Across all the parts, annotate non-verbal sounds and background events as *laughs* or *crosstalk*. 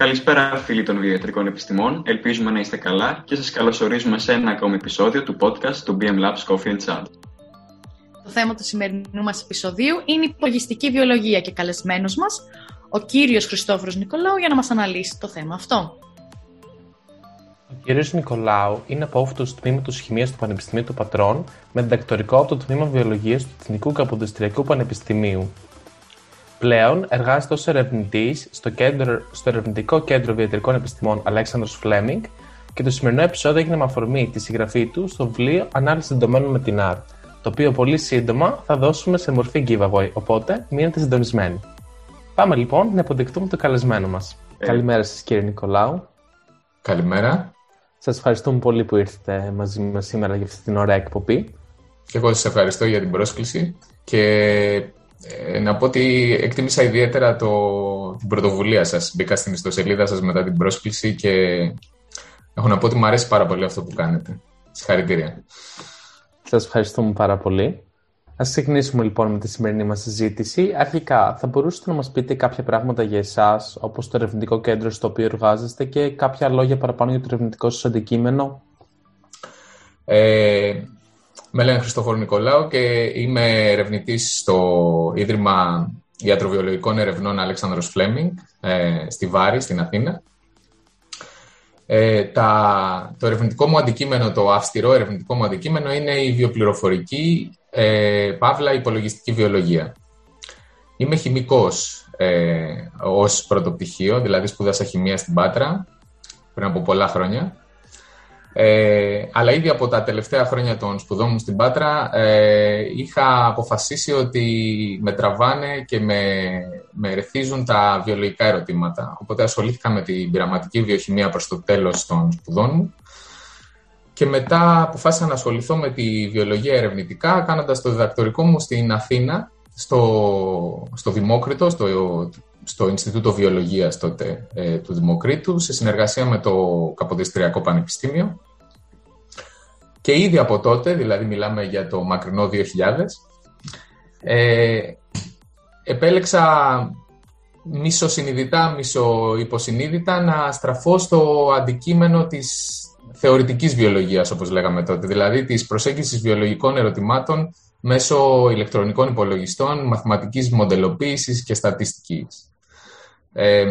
Καλησπέρα φίλοι των βιοιατρικών επιστημών, ελπίζουμε να είστε καλά και σας καλωσορίζουμε σε ένα ακόμη επεισόδιο του podcast του BM Labs Coffee and Chat. Το θέμα του σημερινού μας επεισοδίου είναι η υπολογιστική βιολογία και καλεσμένος μας, ο κύριος Χριστόφορος Νικολάου, για να μας αναλύσει το θέμα αυτό. Ο κύριος Νικολάου είναι απόφυτο του Τμήματο Χημίας του Πανεπιστημίου του Πατρών με διδακτορικό από το Τμήμα Βιολογίας του Εθνικού Καποδιστριακού Πανεπιστημίου. Πλέον εργάζεται ως ερευνητής στο, στο Ερευνητικό Κέντρο Βιατρικών Επιστημών Αλέξανδρος Φλέμινγκ και το σημερινό επεισόδιο έγινε με αφορμή τη συγγραφή του στο βιβλίο Ανάλυση δεδομένων με την R, το οποίο πολύ σύντομα θα δώσουμε σε μορφή giveaway, οπότε μείνετε συντονισμένοι. Πάμε λοιπόν να υποδεχτούμε το καλεσμένο μας. Ε. Καλημέρα σας, κύριε Νικολάου. Καλημέρα. Σας ευχαριστούμε πολύ που ήρθατε μαζί μας σήμερα για αυτή την ωραία εκπομπή. Και εγώ σας ευχαριστώ για την πρόσκληση και ε, να πω ότι εκτίμησα ιδιαίτερα το, την πρωτοβουλία σας. Μπήκα στην ιστοσελίδα σας μετά την πρόσκληση και έχω να πω ότι μου αρέσει πάρα πολύ αυτό που κάνετε. Συγχαρητήρια. Σας ευχαριστούμε πάρα πολύ. Ας ξεκινήσουμε λοιπόν με τη σημερινή μας συζήτηση. Αρχικά, θα μπορούσατε να μας πείτε κάποια πράγματα για εσάς, όπως το ερευνητικό κέντρο στο οποίο εργάζεστε και κάποια λόγια παραπάνω για το ερευνητικό σας αντικείμενο; Ε, με λένε Χριστόφορο Νικολάου και είμαι ερευνητής στο Ίδρυμα Ιατροβιολογικών Ερευνών Αλέξανδρος Φλέμινγκ ε, στη Βάρη, στην Αθήνα. Ε, τα, το ερευνητικό μου αντικείμενο, το αυστηρό ερευνητικό μου αντικείμενο είναι η βιοπληροφορική, ε, παύλα υπολογιστική βιολογία. Είμαι χημικός ε, ως πρωτοπτυχίο, δηλαδή σπούδασα χημεία στην Πάτρα πριν από πολλά χρόνια ε, αλλά ήδη από τα τελευταία χρόνια των σπουδών μου στην Πάτρα ε, είχα αποφασίσει ότι με τραβάνε και με, με ρεθίζουν τα βιολογικά ερωτήματα. Οπότε ασχολήθηκα με την πειραματική βιοχημία προς το τέλος των σπουδών μου και μετά αποφάσισα να ασχοληθώ με τη βιολογία ερευνητικά κάνοντας το διδακτορικό μου στην Αθήνα στο, στο Δημόκριτο, στο, στο Ινστιτούτο Βιολογίας τότε ε, του Δημοκρίτου, σε συνεργασία με το Καποδιστριακό Πανεπιστήμιο. Και ήδη από τότε, δηλαδή μιλάμε για το μακρινό 2000, ε, επέλεξα μισο συνειδητά, μισο υποσυνείδητα να στραφώ στο αντικείμενο της θεωρητικής βιολογίας, όπως λέγαμε τότε, δηλαδή της προσέγγισης βιολογικών ερωτημάτων μέσω ηλεκτρονικών υπολογιστών, μαθηματικής μοντελοποίησης και στατιστικής. Ε,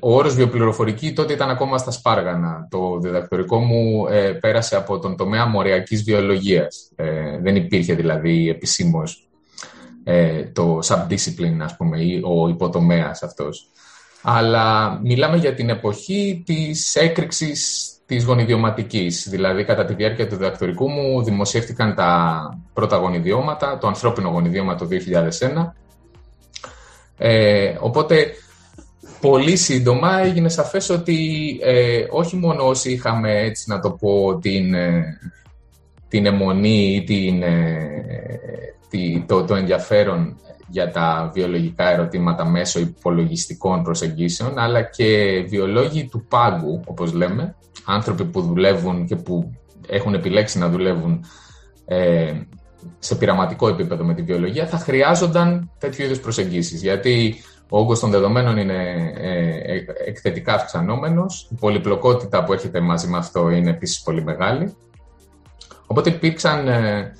ο όρος βιοπληροφορική τότε ήταν ακόμα στα Σπάργανα. Το διδακτορικό μου ε, πέρασε από τον τομέα μοριακής βιολογίας. Ε, δεν υπήρχε δηλαδή επισήμως ε, το subdiscipline, ας πούμε, ή ο υποτομέας αυτός. Αλλά μιλάμε για την εποχή της έκρηξης της γονιδιωματικής. Δηλαδή, κατά τη διάρκεια του διδακτορικού μου δημοσιεύτηκαν τα πρώτα γονιδιώματα, το ανθρώπινο γονιδίωμα το 2001. Ε, οπότε, πολύ σύντομα έγινε σαφές ότι ε, όχι μόνο όσοι είχαμε, έτσι να το πω, την, ε, την αιμονή ή την, τη, το, το ενδιαφέρον για τα βιολογικά ερωτήματα μέσω υπολογιστικών προσεγγίσεων, αλλά και βιολόγοι του πάγκου, όπως λέμε, άνθρωποι που δουλεύουν και που έχουν επιλέξει να δουλεύουν ε, σε πειραματικό επίπεδο με τη βιολογία, θα χρειάζονταν τέτοιου είδους προσεγγίσεις. Γιατί ο όγκος των δεδομένων είναι ε, εκθετικά αυξανόμενος, η πολυπλοκότητα που έχετε μαζί με αυτό είναι επίσης πολύ μεγάλη. Οπότε υπήρξαν ε,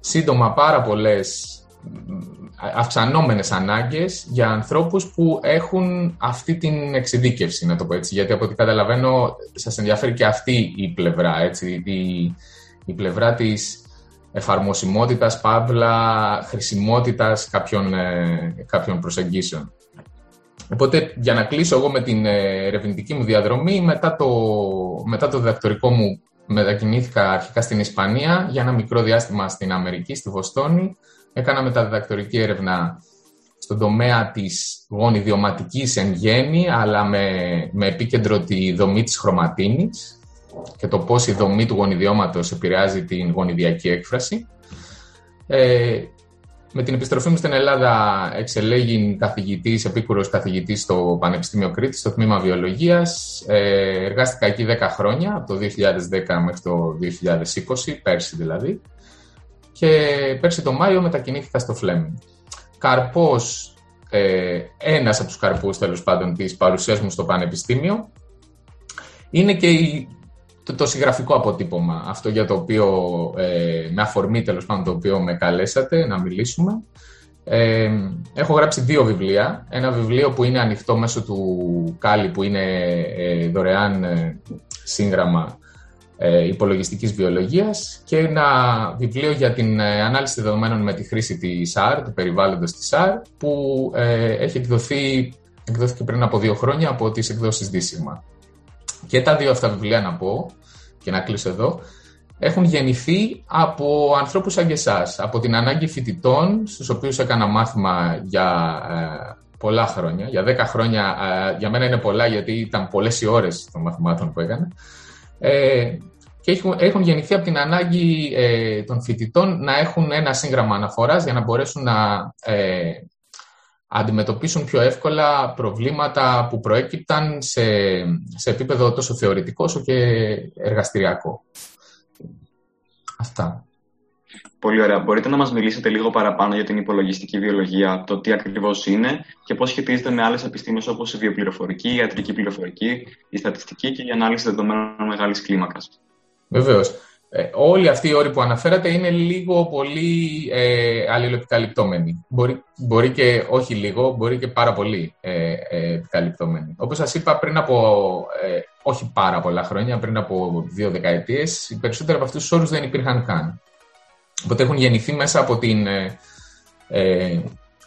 σύντομα πάρα πολλές αυξανόμενες ανάγκες για ανθρώπους που έχουν αυτή την εξειδίκευση, να το πω έτσι. Γιατί από ό,τι καταλαβαίνω σας ενδιαφέρει και αυτή η πλευρά, έτσι, η, η πλευρά της εφαρμοσιμότητας, παύλα, χρησιμότητας κάποιων, ε, κάποιων προσεγγίσεων. Οπότε, για να κλείσω εγώ με την ε, ερευνητική μου διαδρομή, μετά το, μετά το διδακτορικό μου μετακινήθηκα αρχικά στην Ισπανία για ένα μικρό διάστημα στην Αμερική, στη Βοστόνη. Έκανα μεταδιδακτορική έρευνα στον τομέα της γονιδιωματικής εν γέννη, αλλά με, με επίκεντρο τη δομή της χρωματίνης και το πώς η δομή του γονιδιώματος επηρεάζει την γονιδιακή έκφραση. Ε, με την επιστροφή μου στην Ελλάδα εξελέγει καθηγητής, επίκουρος καθηγητής στο Πανεπιστήμιο Κρήτης, στο τμήμα βιολογίας. Ε, εργάστηκα εκεί 10 χρόνια, από το 2010 μέχρι το 2020, πέρσι δηλαδή. Και πέρσι το Μάιο μετακινήθηκα στο Φλέμινγκ. Καρπός ε, ένας από τους καρπούς τέλος πάντων της παρουσίας μου στο Πανεπιστήμιο είναι και το, το συγγραφικό αποτύπωμα, αυτό για το οποίο, ε, με αφορμή τέλος πάντων το οποίο με καλέσατε να μιλήσουμε. Ε, έχω γράψει δύο βιβλία. Ένα βιβλίο που είναι ανοιχτό μέσω του Κάλι που είναι ε, δωρεάν ε, σύγγραμμα ε, υπολογιστικής βιολογίας και ένα βιβλίο για την ε, ανάλυση δεδομένων με τη χρήση της R, του περιβάλλοντος της R, που ε, έχει εκδοθεί, εκδόθηκε πριν από δύο χρόνια από τις εκδόσεις Δύσιγμα. Και τα δύο αυτά βιβλία να πω, και να κλείσω εδώ, έχουν γεννηθεί από ανθρώπους σαν και εσάς, από την ανάγκη φοιτητών, στους οποίους έκανα μάθημα για πολλά χρόνια. Για δέκα χρόνια, για μένα είναι πολλά γιατί ήταν πολλές οι ώρες των μαθημάτων που έκανα και έχουν, έχουν γεννηθεί από την ανάγκη ε, των φοιτητών να έχουν ένα σύγγραμμα αναφοράς για να μπορέσουν να ε, αντιμετωπίσουν πιο εύκολα προβλήματα που προέκυπταν σε, σε επίπεδο τόσο θεωρητικό όσο και εργαστηριακό. Αυτά. Πολύ ωραία. Μπορείτε να μας μιλήσετε λίγο παραπάνω για την υπολογιστική βιολογία, το τι ακριβώς είναι και πώς σχετίζεται με άλλες επιστήμες όπως η βιοπληροφορική, η ιατρική πληροφορική, η στατιστική και η ανάλυση δεδομένων μεγάλης κλίμακας. Βεβαίως. Ε, όλοι αυτοί οι όροι που αναφέρατε είναι λίγο πολύ ε, αλληλοεπικαλυπτόμενοι. Μπορεί, μπορεί και όχι λίγο, μπορεί και πάρα πολύ ε, ε, επικαλυπτόμενοι. Όπως σας είπα πριν από ε, όχι πάρα πολλά χρόνια, πριν από δύο δεκαετίες, οι περισσότεροι από αυτούς τους όρους δεν υπήρχαν καν. Οπότε έχουν γεννηθεί μέσα από την ε,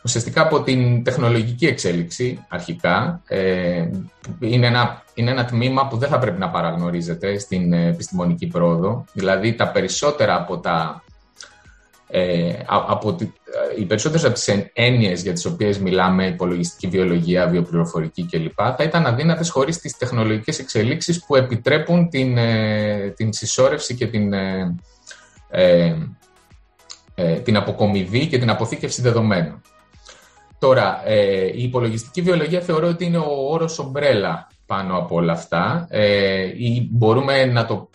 ουσιαστικά από την τεχνολογική εξέλιξη αρχικά. Ε, είναι, ένα, είναι ένα τμήμα που δεν θα πρέπει να παραγνωρίζεται στην επιστημονική πρόοδο. Δηλαδή τα περισσότερα από τα... Ε, από οι περισσότερες από τις έννοιες για τις οποίες μιλάμε, υπολογιστική βιολογία, βιοπληροφορική κλπ. θα ήταν αδύνατες χωρίς τις τεχνολογικές εξελίξεις που επιτρέπουν την, ε, την συσσόρευση και την, ε, ε, την αποκομιδή και την αποθήκευση δεδομένων. Τώρα, ε, η υπολογιστική βιολογία θεωρώ ότι είναι ο όρος ομπρέλα πάνω από όλα αυτά ε, ή μπορούμε να το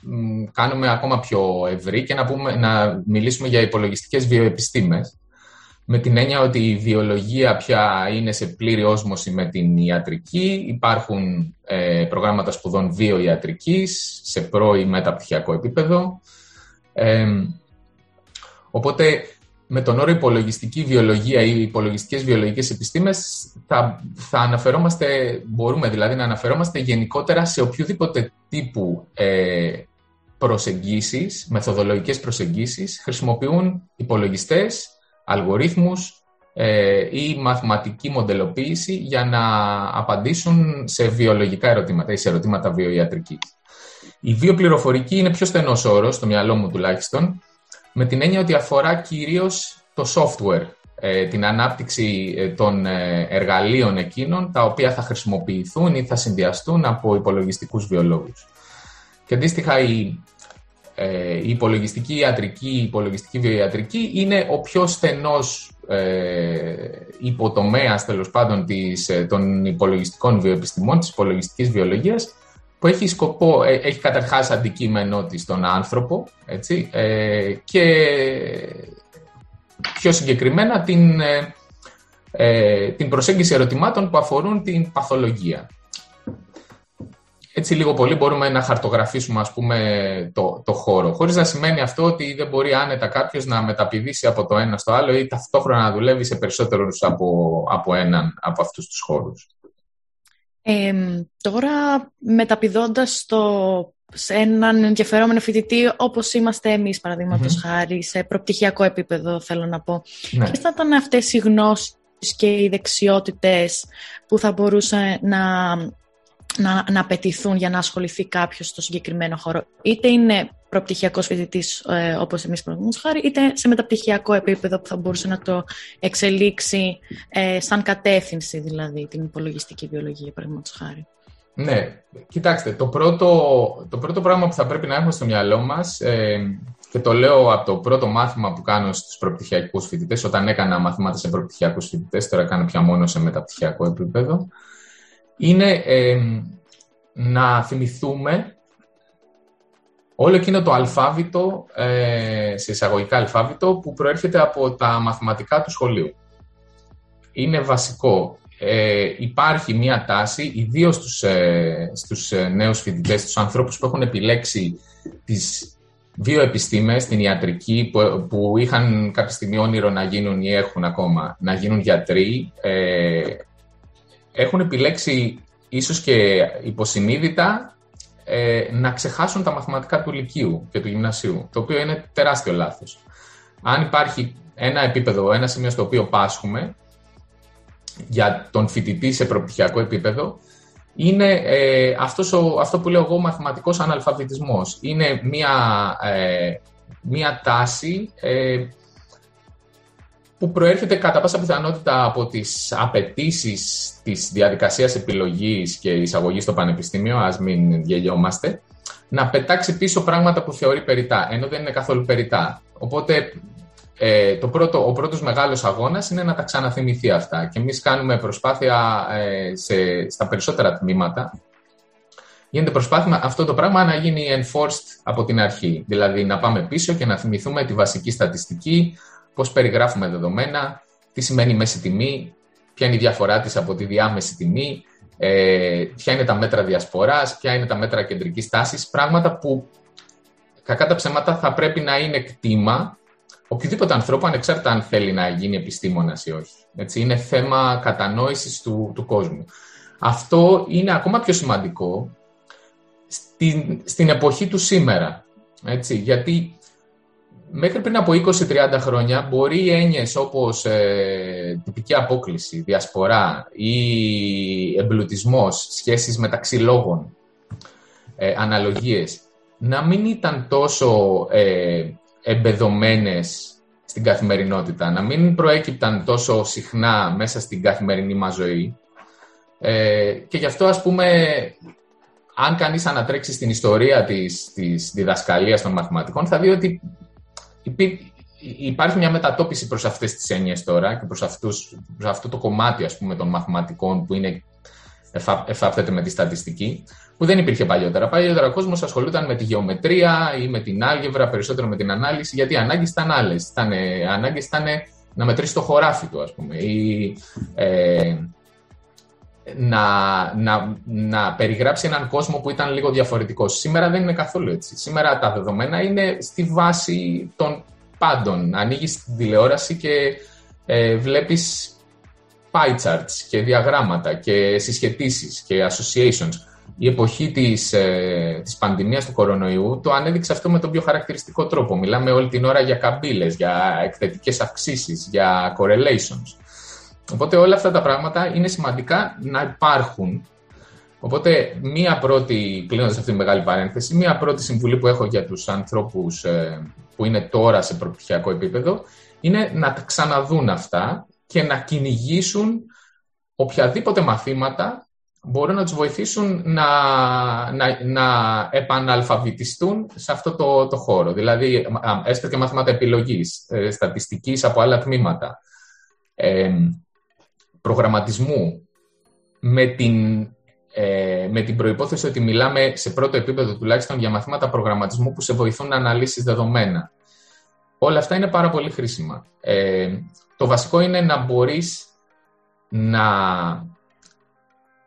κάνουμε ακόμα πιο ευρύ και να, πούμε, να μιλήσουμε για υπολογιστικές βιοεπιστήμες με την έννοια ότι η βιολογία πια είναι σε πλήρη όσμωση με την ιατρική. Υπάρχουν ε, προγράμματα σπουδών βιοιατρικής σε προ ή μεταπτυχιακό επίπεδο. Ε, οπότε με τον όρο υπολογιστική βιολογία ή υπολογιστικές βιολογικές επιστήμες θα, θα αναφερόμαστε, μπορούμε δηλαδή να αναφερόμαστε γενικότερα σε οποιοδήποτε τύπου ε, προσεγγίσεις, μεθοδολογικές προσεγγίσεις χρησιμοποιούν υπολογιστές, αλγορίθμους ε, ή μαθηματική μοντελοποίηση για να απαντήσουν σε βιολογικά ερωτήματα ή σε ερωτήματα βιοιατρικής. Η βιοπληροφορική είναι πιο στενός όρος, στο μυαλό μου τουλάχιστον, με την έννοια ότι αφορά κυρίως το software, ε, την ανάπτυξη ε, των ε, εργαλείων εκείνων τα οποία θα χρησιμοποιηθούν ή θα συνδυαστούν από υπολογιστικούς βιολόγους. Και αντίστοιχα η, η υπολογιστική ιατρική, η υπολογιστική βιοιατρική είναι ο πιο στενός ε, υποτομέας τέλος πάντων της, των υπολογιστικών βιοεπιστημών, της υπολογιστικής βιολογίας που έχει σκοπό, ε, έχει καταρχάς αντικείμενό της τον άνθρωπο έτσι, ε, και πιο συγκεκριμένα την, ε, την προσέγγιση ερωτημάτων που αφορούν την παθολογία. Έτσι λίγο πολύ μπορούμε να χαρτογραφήσουμε ας πούμε το, το χώρο, χωρίς να σημαίνει αυτό ότι δεν μπορεί άνετα κάποιος να μεταπηδήσει από το ένα στο άλλο ή ταυτόχρονα να δουλεύει σε περισσότερους από, από έναν από αυτούς τους χώρους τώρα μεταπηδώντας στο, σε έναν ενδιαφερόμενο φοιτητή όπως είμαστε εμείς παραδείγματος χάρη σε προπτυχιακό επίπεδο θέλω να πω. Ναι. Ποιες θα ήταν αυτές οι γνώσεις και οι δεξιότητες που θα μπορούσε να, να, να απαιτηθούν για να ασχοληθεί κάποιος στο συγκεκριμένο χώρο. Είτε είναι προπτυχιακός φοιτητής, ε, όπως εμείς προηγούμενος χάρη, είτε σε μεταπτυχιακό επίπεδο που θα μπορούσε να το εξελίξει ε, σαν κατεύθυνση, δηλαδή, την υπολογιστική βιολογία, παραδείγματος χάρη. Ναι, κοιτάξτε, το πρώτο, το πρώτο πράγμα που θα πρέπει να έχουμε στο μυαλό μας ε, και το λέω από το πρώτο μάθημα που κάνω στους προπτυχιακούς φοιτητές, όταν έκανα μαθήματα σε προπτυχιακούς φοιτητές, τώρα κάνω πια μόνο σε μεταπτυχιακό επίπεδο, είναι ε, να θυμηθούμε όλο εκείνο το αλφάβητο, ε, σε εισαγωγικά αλφάβητο, που προέρχεται από τα μαθηματικά του σχολείου. είναι βασικό. Ε, υπάρχει μια τάση, ιδίως στους, ε, στους ε, νέους φοιτητές, στους ανθρώπους που έχουν επιλέξει τις επιστήμες, την ιατρική, που, που είχαν κάποια στιγμή όνειρο να γίνουν ή έχουν ακόμα να γίνουν γιατροί, ε, έχουν επιλέξει ίσως και υποσυνείδητα ε, να ξεχάσουν τα μαθηματικά του Λυκείου και του Γυμνασίου, το οποίο είναι τεράστιο λάθος. Αν υπάρχει ένα επίπεδο, ένα σημείο στο οποίο πάσχουμε για τον φοιτητή σε προπτυχιακό επίπεδο, είναι ε, αυτός ο, αυτό που λέω εγώ μαθηματικός αναλφαβητισμός. Είναι μια, ε, μια τάση ε, που προέρχεται κατά πάσα πιθανότητα από τις απαιτήσεις της διαδικασίας επιλογής και εισαγωγής στο πανεπιστήμιο, ας μην γελιόμαστε, να πετάξει πίσω πράγματα που θεωρεί περιτά, ενώ δεν είναι καθόλου περιτά. Οπότε ε, το πρώτο, ο πρώτος μεγάλος αγώνας είναι να τα ξαναθυμηθεί αυτά και εμείς κάνουμε προσπάθεια ε, σε, στα περισσότερα τμήματα γίνεται προσπάθεια αυτό το πράγμα να γίνει enforced από την αρχή. Δηλαδή να πάμε πίσω και να θυμηθούμε τη βασική στατιστική, πώς περιγράφουμε δεδομένα, τι σημαίνει μέση τιμή, ποια είναι η διαφορά της από τη διάμεση τιμή, ε, ποια είναι τα μέτρα διασποράς, ποια είναι τα μέτρα κεντρικής τάσης, πράγματα που κακά τα ψέματα θα πρέπει να είναι κτήμα οποιοδήποτε ανθρώπου, ανεξάρτητα αν θέλει να γίνει επιστήμονας ή όχι. Έτσι, είναι θέμα κατανόησης του, του κόσμου. Αυτό είναι ακόμα πιο σημαντικό στην, στην εποχή του σήμερα. Έτσι, γιατί μέχρι πριν από 20-30 χρόνια μπορεί οι έννοιες όπως ε, τυπική απόκληση, διασπορά ή εμπλουτισμός, σχέσεις μεταξύ λόγων, ε, αναλογίες, να μην ήταν τόσο ε, εμπεδομένες στην καθημερινότητα, να μην προέκυπταν τόσο συχνά μέσα στην καθημερινή μας ζωή. Ε, και γι' αυτό, ας πούμε, αν κανείς ανατρέξει στην ιστορία της, της διδασκαλίας των μαθηματικών, θα δει ότι υπάρχει μια μετατόπιση προς αυτές τις έννοιες τώρα και προς, αυτούς, προς αυτό το κομμάτι, ας πούμε, των μαθηματικών που είναι εφάπτεται με τη στατιστική, που δεν υπήρχε παλιότερα. Παλιότερα ο κόσμος ασχολούταν με τη γεωμετρία ή με την άλγευρα, περισσότερο με την ανάλυση, γιατί οι ανάγκες ήταν άλλες. Οι ανάγκες ήταν να μετρήσεις το χωράφι του, ας πούμε, ή ε, να, να, να περιγράψει έναν κόσμο που ήταν λίγο διαφορετικό. Σήμερα δεν είναι καθόλου έτσι. Σήμερα τα δεδομένα είναι στη βάση των πάντων. Ανοίγεις την τηλεόραση και ε, βλέπεις pie charts και διαγράμματα και συσχετήσεις και associations. Η εποχή της, ε, της πανδημίας του κορονοϊού το ανέδειξε αυτό με τον πιο χαρακτηριστικό τρόπο. Μιλάμε όλη την ώρα για καμπύλες, για εκθετικές αυξήσεις, για correlations. Οπότε όλα αυτά τα πράγματα είναι σημαντικά να υπάρχουν. Οπότε μία πρώτη, κλείνοντας αυτή τη μεγάλη παρένθεση, μία πρώτη συμβουλή που έχω για τους ανθρώπους ε, που είναι τώρα σε προπτυχιακό επίπεδο είναι να τα ξαναδούν αυτά και να κυνηγήσουν οποιαδήποτε μαθήματα μπορούν να τους βοηθήσουν να, να, να επαναλφαβητιστούν σε αυτό το, το χώρο. Δηλαδή, έστω και μαθήματα επιλογής, ε, στατιστικής από άλλα τμήματα, ε, προγραμματισμού, με την, ε, με την προϋπόθεση ότι μιλάμε σε πρώτο επίπεδο τουλάχιστον για μαθήματα προγραμματισμού που σε βοηθούν να αναλύσεις δεδομένα. Όλα αυτά είναι πάρα πολύ χρήσιμα. Ε, το βασικό είναι να μπορείς να,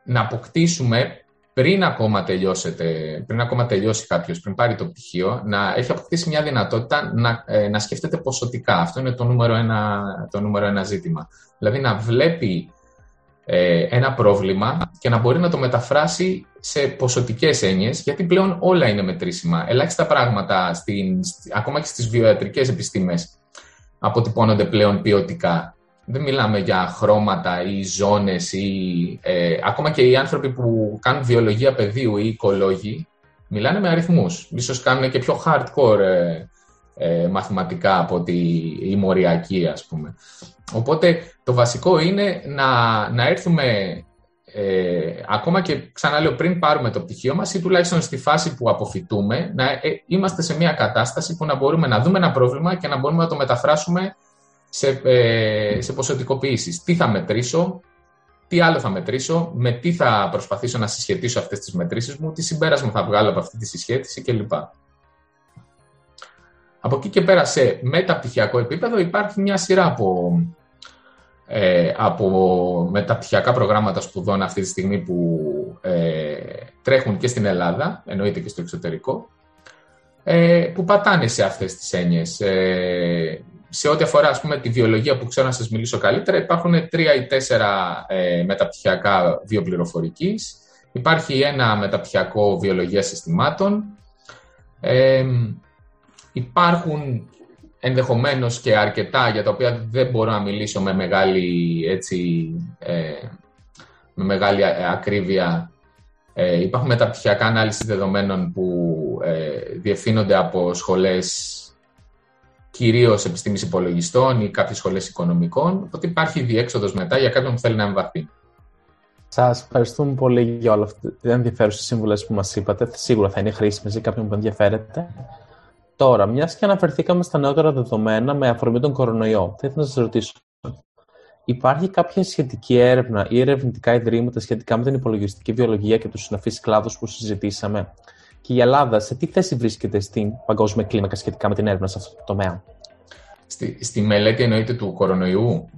να αποκτήσουμε πριν ακόμα, τελειώσετε, πριν ακόμα τελειώσει κάποιος, πριν πάρει το πτυχίο, να έχει αποκτήσει μια δυνατότητα να, ε, να σκέφτεται ποσοτικά. Αυτό είναι το νούμερο ένα, το νούμερο ένα ζήτημα. Δηλαδή να βλέπει ε, ένα πρόβλημα και να μπορεί να το μεταφράσει σε ποσοτικές έννοιες, γιατί πλέον όλα είναι μετρήσιμα. Ελάχιστα πράγματα, στην, ακόμα και στις βιοϊατρικές επιστήμες, αποτυπώνονται πλέον ποιοτικά. Δεν μιλάμε για χρώματα ή ζώνες ή... Ε, ακόμα και οι άνθρωποι που κάνουν βιολογία πεδίου ή οικολόγοι μιλάνε με αριθμούς. Ίσως κάνουν και πιο hardcore ε, ε, μαθηματικά από ότι η μοριακή, ας πούμε. Οπότε το βασικό είναι να, να έρθουμε ε, ακόμα και ξαναλέω πριν πάρουμε το πτυχίο μας ή τουλάχιστον στη φάση που αποφυτούμε να ε, είμαστε σε μια κατάσταση που να μπορούμε να δούμε ένα πρόβλημα και να μπορούμε να το μεταφράσουμε σε, ε, σε ποσοτικοποιήσεις. Τι θα μετρήσω, τι άλλο θα μετρήσω, με τι θα προσπαθήσω να συσχετήσω αυτές τις μετρήσεις μου, τι συμπέρασμα θα βγάλω από αυτή τη συσχέτιση κλπ. Από εκεί και πέρα σε μεταπτυχιακό επίπεδο υπάρχει μια σειρά από, ε, από μεταπτυχιακά προγράμματα σπουδών αυτή τη στιγμή που ε, τρέχουν και στην Ελλάδα, εννοείται και στο εξωτερικό, ε, που πατάνε σε αυτές τις έννοιες. Ε, σε ό,τι αφορά ας πούμε, τη βιολογία που ξέρω να σας μιλήσω καλύτερα, υπάρχουν τρία ή τέσσερα ε, μεταπτυχιακά βιοπληροφορικής. Υπάρχει ένα μεταπτυχιακό βιολογία συστημάτων. Ε, υπάρχουν ενδεχομένως και αρκετά για τα οποία δεν μπορώ να μιλήσω με μεγάλη, έτσι, ε, με μεγάλη ακρίβεια. Ε, υπάρχουν μεταπτυχιακά ανάλυση δεδομένων που ε, διευθύνονται από σχολές κυρίως επιστήμης υπολογιστών ή κάποιες σχολές οικονομικών, οπότε υπάρχει διέξοδος μετά για κάποιον που θέλει να εμβαθεί. Σας ευχαριστούμε πολύ για όλα αυτά τι ενδιαφέρουσες σύμβουλες που μας είπατε. Σίγουρα θα είναι χρήσιμες για κάποιον που ενδιαφέρεται. Τώρα, μιας και αναφερθήκαμε στα νεότερα δεδομένα με αφορμή τον κορονοϊό, θα ήθελα να σας ρωτήσω. Υπάρχει κάποια σχετική έρευνα ή ερευνητικά ιδρύματα σχετικά με την υπολογιστική βιολογία και τους συναφείς κλάδους που συζητήσαμε; Και η Ελλάδα, σε τι θέση βρίσκεται στην παγκόσμια κλίμακα σχετικά με την έρευνα σε αυτό το τομέα; Στη, στη μελέτη εννοείται του κορονοϊού;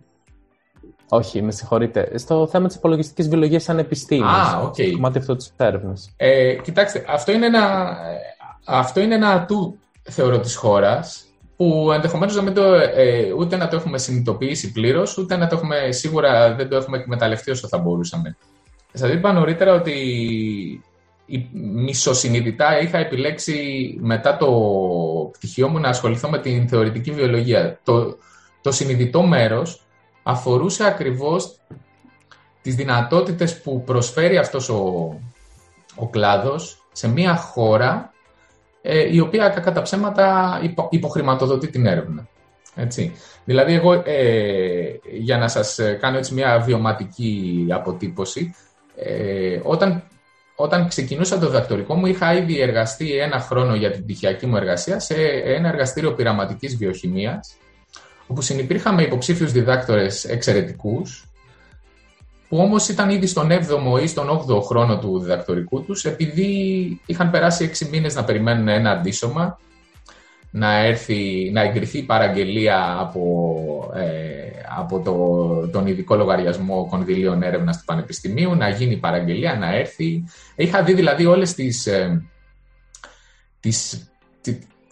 Όχι, με συγχωρείτε. Στο θέμα της υπολογιστικής βιολογίας σαν επιστήμη. Α, OK. Okay. κομμάτι αυτό της έρευνας. Ε, κοιτάξτε, αυτό είναι ένα, αυτό είναι ένα ατού θεωρώ, της χώρας, που ενδεχομένως να μην το, ε, ούτε να το έχουμε συνειδητοποιήσει πλήρως, ούτε να το έχουμε σίγουρα δεν το έχουμε εκμεταλλευτεί όσο θα μπορούσαμε. Σας είπα νωρίτερα ότι μισοσυνειδητά είχα επιλέξει μετά το πτυχίο μου να ασχοληθώ με την θεωρητική βιολογία. Το, το συνειδητό μέρος αφορούσε ακριβώς τις δυνατότητες που προσφέρει αυτός ο, ο κλάδος σε μια χώρα ε, η οποία κατά τα ψέματα υπο, υποχρηματοδοτεί την έρευνα. Έτσι. Δηλαδή, εγώ ε, για να σας κάνω έτσι μια βιωματική αποτύπωση, ε, όταν, όταν ξεκινούσα το διδακτορικό μου είχα ήδη εργαστεί ένα χρόνο για την πτυχιακή μου εργασία σε ένα εργαστήριο πειραματικής βιοχημίας, όπου συνυπήρχαμε υποψήφιους διδάκτορες εξαιρετικούς, που όμως ήταν ήδη στον 7ο ή στον 8ο χρόνο του διδακτορικού τους, επειδή είχαν περάσει 6 μήνες να περιμένουν ένα αντίσωμα, να, έρθει, να εγκριθεί η παραγγελία από, ε, από το, τον ειδικό λογαριασμό κονδυλίων έρευνας του Πανεπιστημίου, να γίνει η παραγγελία, να έρθει. Είχα δει δηλαδή όλες τις, ε, τις,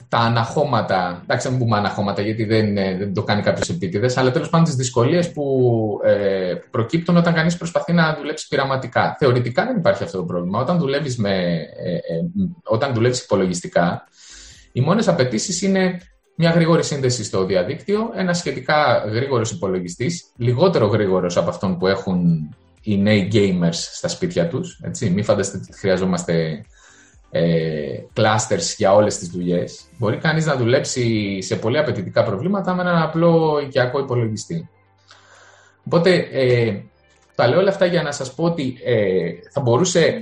τα αναχώματα, εντάξει δεν πούμε αναχώματα γιατί δεν, δεν το κάνει κάποιος επίτηδες, αλλά τέλος πάντων τις δυσκολίες που ε, προκύπτουν όταν κανείς προσπαθεί να δουλέψει πειραματικά. Θεωρητικά δεν υπάρχει αυτό το πρόβλημα. Όταν δουλεύεις ε, ε, όταν δουλεύεις υπολογιστικά, οι μόνες απαιτήσεις είναι μια γρήγορη σύνδεση στο διαδίκτυο, ένα σχετικά γρήγορος υπολογιστής, λιγότερο γρήγορος από αυτόν που έχουν οι νέοι gamers στα σπίτια τους. Μην φανταστείτε ότι χρειαζόμαστε ε, clusters για όλες τις δουλειές. Μπορεί κανείς να δουλέψει σε πολύ απαιτητικά προβλήματα με έναν απλό οικιακό υπολογιστή. Οπότε, ε, τα λέω όλα αυτά για να σας πω ότι ε, θα μπορούσε,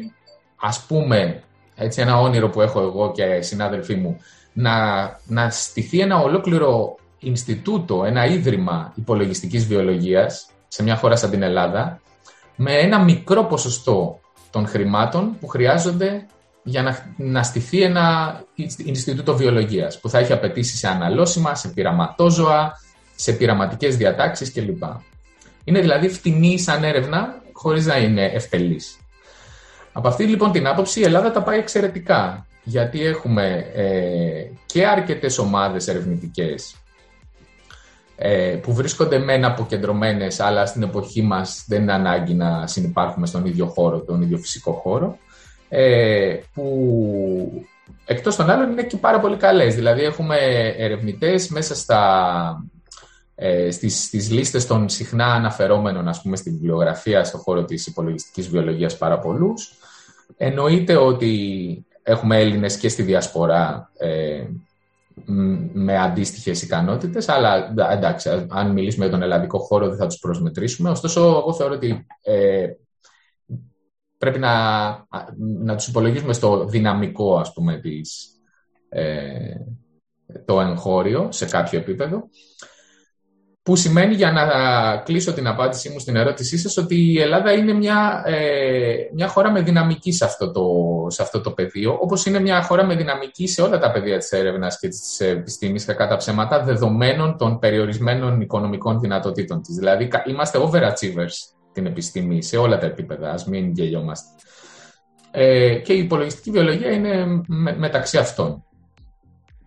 ας πούμε, έτσι ένα όνειρο που έχω εγώ και συνάδελφοί μου, να, να στηθεί ένα ολόκληρο Ινστιτούτο, ένα ίδρυμα υπολογιστικής βιολογίας σε μια χώρα σαν την Ελλάδα, με ένα μικρό ποσοστό των χρημάτων που χρειάζονται για να, να στηθεί ένα Ινστιτούτο Βιολογίας που θα έχει απαιτήσει σε αναλώσιμα, σε πειραματόζωα, σε πειραματικές διατάξεις κλπ. Είναι δηλαδή φτηνή σαν έρευνα χωρίς να είναι ευτελής. Από αυτή λοιπόν την άποψη η Ελλάδα τα πάει εξαιρετικά γιατί έχουμε ε, και αρκετές ομάδες ερευνητικές ε, που βρίσκονται μεν αποκεντρωμένες αλλά στην εποχή μας δεν είναι ανάγκη να συνεπάρχουμε στον ίδιο χώρο, τον ίδιο φυσικό χώρο ε, που εκτός των άλλων είναι και πάρα πολύ καλές. Δηλαδή έχουμε ερευνητές μέσα στα, ε, στις, στις λίστες των συχνά αναφερόμενων ας πούμε στην βιβλιογραφία στον χώρο της υπολογιστικής βιολογίας πάρα πολλούς. Εννοείται ότι έχουμε Έλληνες και στη διασπορά ε, με αντίστοιχες ικανότητες, αλλά εντάξει, αν μιλήσουμε για τον ελλαδικό χώρο δεν θα τους προσμετρήσουμε. Ωστόσο, εγώ θεωρώ ότι ε, πρέπει να, να τους υπολογίσουμε στο δυναμικό, ας πούμε, της, ε, το εγχώριο σε κάποιο επίπεδο. Που σημαίνει, για να κλείσω την απάντησή μου στην ερώτησή σας, ότι η Ελλάδα είναι μια, ε, μια χώρα με δυναμική σε αυτό, το, σε αυτό το πεδίο, όπως είναι μια χώρα με δυναμική σε όλα τα πεδία της έρευνας και της επιστήμης, και κατά ψέματα, δεδομένων των περιορισμένων οικονομικών δυνατοτήτων της. Δηλαδή, είμαστε overachievers την επιστήμη σε όλα τα επίπεδα, ας μην γελιόμαστε. Ε, και η υπολογιστική βιολογία είναι μεταξύ αυτών.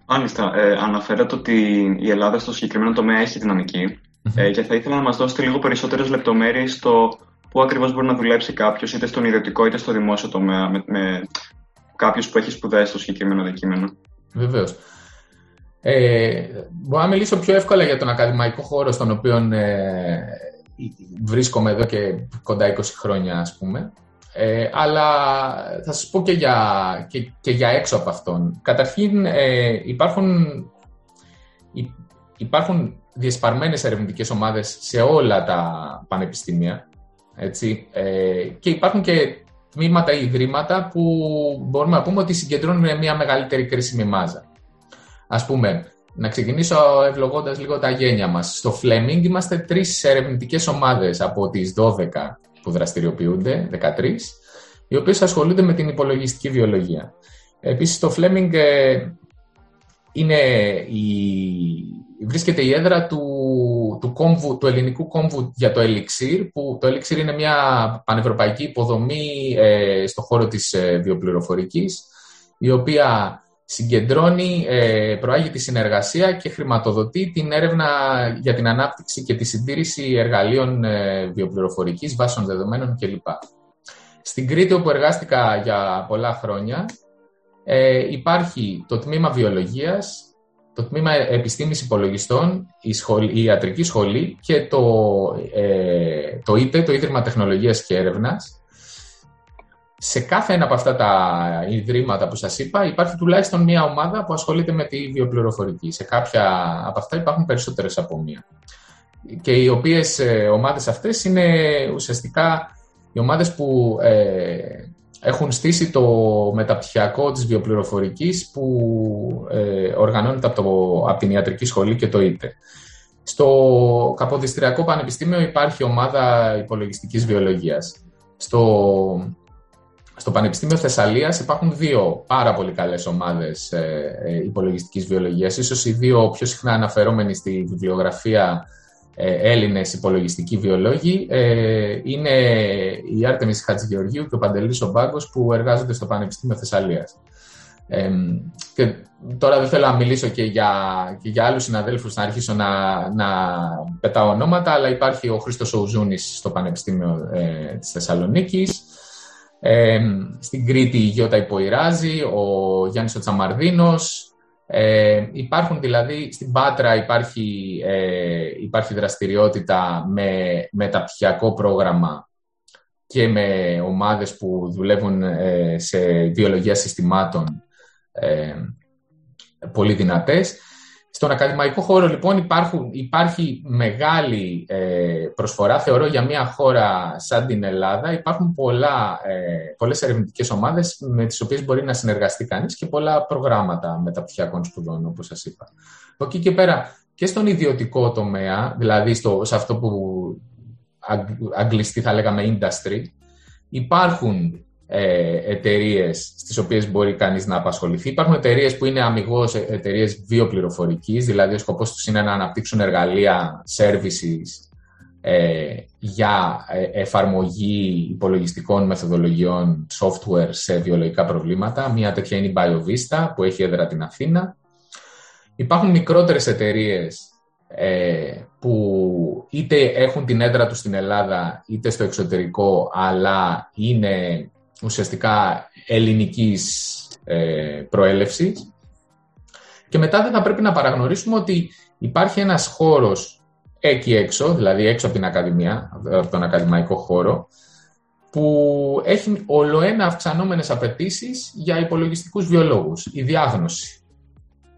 Μάλιστα. Ε, αναφέρατε ότι η Ελλάδα στο συγκεκριμένο τομέα έχει ε, και θα ήθελα να μας δώσετε λίγο περισσότερες λεπτομέρειες στο πού ακριβώς μπορεί να δουλέψει κάποιος είτε στον ιδιωτικό είτε στο δημόσιο τομέα με, με κάποιος που έχει σπουδάσει στο συγκεκριμένο αντικείμενο. Βεβαίως. Ε, μπορώ να μιλήσω πιο εύκολα για τον ακαδημαϊκό χώρο στον οποίο ε, βρίσκομαι εδώ και κοντά 20 χρόνια ας πούμε. Ε, αλλά θα σας πω και για, και, και για έξω από αυτόν. Καταρχήν ε, υπάρχουν, υπάρχουν διεσπαρμένες ερευνητικές ομάδες σε όλα τα πανεπιστήμια έτσι, ε, και υπάρχουν και τμήματα ή ιδρύματα που μπορούμε να πούμε ότι συγκεντρώνουν μια μεγαλύτερη κρίσιμη μάζα. Ας πούμε, να ξεκινήσω ευλογώντας λίγο τα γένια μας. Στο Fleming είμαστε τρεις ερευνητικές ομάδες από τις 12 που δραστηριοποιούνται, 13, οι οποίες ασχολούνται με την υπολογιστική βιολογία. Επίσης, το Fleming ε, είναι η, βρίσκεται η έδρα του, του, κόμβου, του ελληνικού κόμβου για το Elixir, που το Elixir είναι μια πανευρωπαϊκή υποδομή ε, στο χώρο της ε, βιοπληροφορικής, η οποία συγκεντρώνει, ε, προάγει τη συνεργασία και χρηματοδοτεί την έρευνα για την ανάπτυξη και τη συντήρηση εργαλείων ε, βιοπληροφορικής, βάσεων δεδομένων κλπ. Στην Κρήτη, όπου εργάστηκα για πολλά χρόνια, ε, υπάρχει το τμήμα βιολογίας, το τμήμα επιστήμης υπολογιστών, η, σχολή, η ιατρική σχολή και το, ε, το ΙΤΕ, το Ίδρυμα Τεχνολογίας και Έρευνας, σε κάθε ένα από αυτά τα ιδρύματα που σας είπα υπάρχει τουλάχιστον μία ομάδα που ασχολείται με τη βιοπληροφορική. Σε κάποια από αυτά υπάρχουν περισσότερες από μία. Και οι οποίες ε, ομάδες αυτές είναι ουσιαστικά οι ομάδες που ε, έχουν στήσει το μεταπτυχιακό της βιοπληροφορικής που ε, οργανώνεται από, το, από την Ιατρική Σχολή και το ΙΤΕ. Στο Καποδιστριακό Πανεπιστήμιο υπάρχει ομάδα υπολογιστικής βιολογίας. Στο στο Πανεπιστήμιο Θεσσαλίας υπάρχουν δύο πάρα πολύ καλές ομάδες ε, ε, υπολογιστικής βιολογίας. Ίσως οι δύο πιο συχνά αναφερόμενοι στη βιβλιογραφία ε, Έλληνες υπολογιστικοί βιολόγοι ε, είναι η Άρτεμις Χατζηγεωργίου και ο Παντελής Ομπάγκος που εργάζονται στο Πανεπιστήμιο Θεσσαλίας. Ε, και τώρα δεν θέλω να μιλήσω και για, και για άλλους συναδέλφους να αρχίσω να, να πετάω ονόματα, αλλά υπάρχει ο Χρήστος Οουζούνης στο Πανεπιστήμιο ε, της Θεσσαλονίκης, στην Κρήτη η Γιώτα Υποηράζη, ο Γιάννης ο Τσαμαρδίνος. Ε, υπάρχουν δηλαδή, στην Πάτρα υπάρχει, ε, υπάρχει δραστηριότητα με μεταπτυχιακό πρόγραμμα και με ομάδες που δουλεύουν ε, σε βιολογία συστημάτων ε, πολύ δυνατές. Στον ακαδημαϊκό χώρο λοιπόν υπάρχουν, υπάρχει μεγάλη ε, προσφορά, θεωρώ για μια χώρα σαν την Ελλάδα υπάρχουν πολλά, ε, πολλές ερευνητικές ομάδες με τις οποίες μπορεί να συνεργαστεί κανείς και πολλά προγράμματα μεταπτυχιακών σπουδών όπως σας είπα. Από εκεί και πέρα και στον ιδιωτικό τομέα, δηλαδή στο, σε αυτό που αγγλιστή θα λέγαμε industry, υπάρχουν ε, εταιρείες στις οποίες μπορεί κανείς να απασχοληθεί. Υπάρχουν εταιρείες που είναι αμυγός εταιρείες βιοπληροφορικής, δηλαδή ο σκοπός τους είναι να αναπτύξουν εργαλεία, services ε, για ε, εφαρμογή υπολογιστικών μεθοδολογιών software σε βιολογικά προβλήματα. Μία τέτοια είναι η BioVista που έχει έδρα την Αθήνα. Υπάρχουν μικρότερες εταιρείες ε, που είτε έχουν την έδρα τους στην Ελλάδα είτε στο εξωτερικό αλλά είναι ουσιαστικά ελληνικής ε, προέλευσης. Και μετά δεν θα πρέπει να παραγνωρίσουμε ότι υπάρχει ένας χώρος εκεί έξω, δηλαδή έξω από την Ακαδημία, από τον ακαδημαϊκό χώρο, που έχει ολοένα αυξανόμενες απαιτήσεις για υπολογιστικούς βιολόγους, η διάγνωση.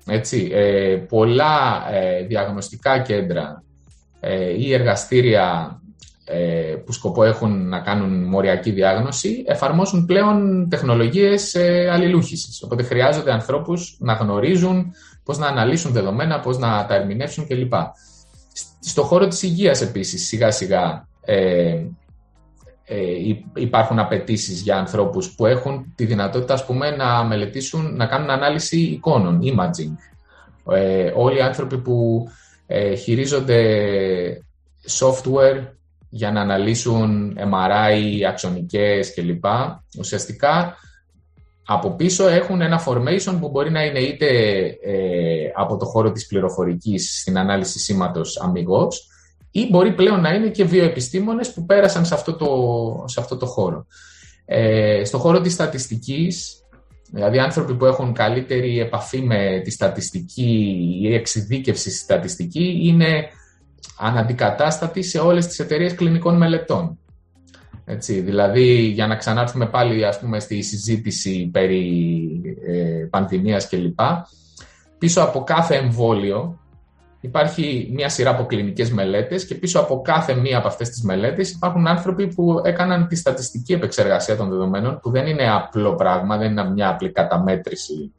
Έτσι, ε, πολλά ε, διαγνωστικά κέντρα ε, ή εργαστήρια ε, που σκοπό έχουν να κάνουν μοριακή διάγνωση εφαρμόσουν πλέον τεχνολογίες ε, αλληλούχησης. Οπότε χρειάζονται ανθρώπους να γνωρίζουν πώς να αναλύσουν δεδομένα, πώς να τα ερμηνεύσουν κλπ. Στο χώρο της υγείας επίσης σιγά σιγά ε, ε, υπάρχουν απαιτήσεις για ανθρώπους που έχουν τη δυνατότητα ας πούμε, να μελετήσουν, να κάνουν ανάλυση εικόνων, imaging. Ε, όλοι οι άνθρωποι που ε, χειρίζονται software για να αναλύσουν MRI, αξονικές κλπ. Ουσιαστικά από πίσω έχουν ένα formation που μπορεί να είναι είτε ε, από το χώρο της πληροφορικής στην ανάλυση σήματος αμυγός ή μπορεί πλέον να είναι και βιοεπιστήμονες που πέρασαν σε αυτό το, σε αυτό το χώρο. Ε, στο χώρο της στατιστικής, δηλαδή άνθρωποι που έχουν καλύτερη επαφή με τη στατιστική ή εξειδίκευση στη στατιστική είναι αναντικατάστατοι σε όλες τις εταιρείες κλινικών μελετών. Έτσι, δηλαδή, για να ξανάρθουμε πάλι ας πούμε, στη συζήτηση περί ε, πανδημίας κλπ. Πίσω από κάθε εμβόλιο υπάρχει μια σειρά από κλινικές μελέτες και πίσω από κάθε μία από αυτές τις μελέτες υπάρχουν άνθρωποι που έκαναν τη στατιστική επεξεργασία των δεδομένων που δεν είναι απλό πράγμα, δεν είναι μια απλή καταμέτρηση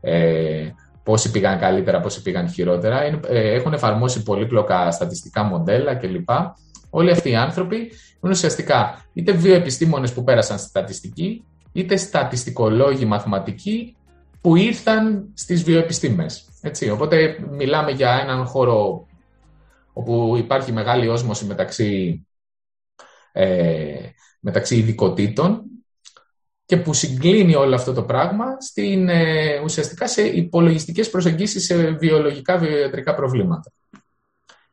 ε, πόσοι πήγαν καλύτερα, πόσοι πήγαν χειρότερα. Ε, έχουν εφαρμόσει πολύπλοκα στατιστικά μοντέλα κλπ. Όλοι αυτοί οι άνθρωποι είναι ουσιαστικά είτε βιοεπιστήμονε που πέρασαν στη στατιστική, είτε στατιστικολόγοι μαθηματικοί που ήρθαν στις βιοεπιστήμες. Έτσι, οπότε μιλάμε για έναν χώρο όπου υπάρχει μεγάλη όσμωση μεταξύ, ε, μεταξύ ειδικοτήτων και που συγκλίνει όλο αυτό το πράγμα στην, ε, ουσιαστικά σε υπολογιστικές προσεγγίσεις σε βιολογικά βιοιατρικά προβλήματα.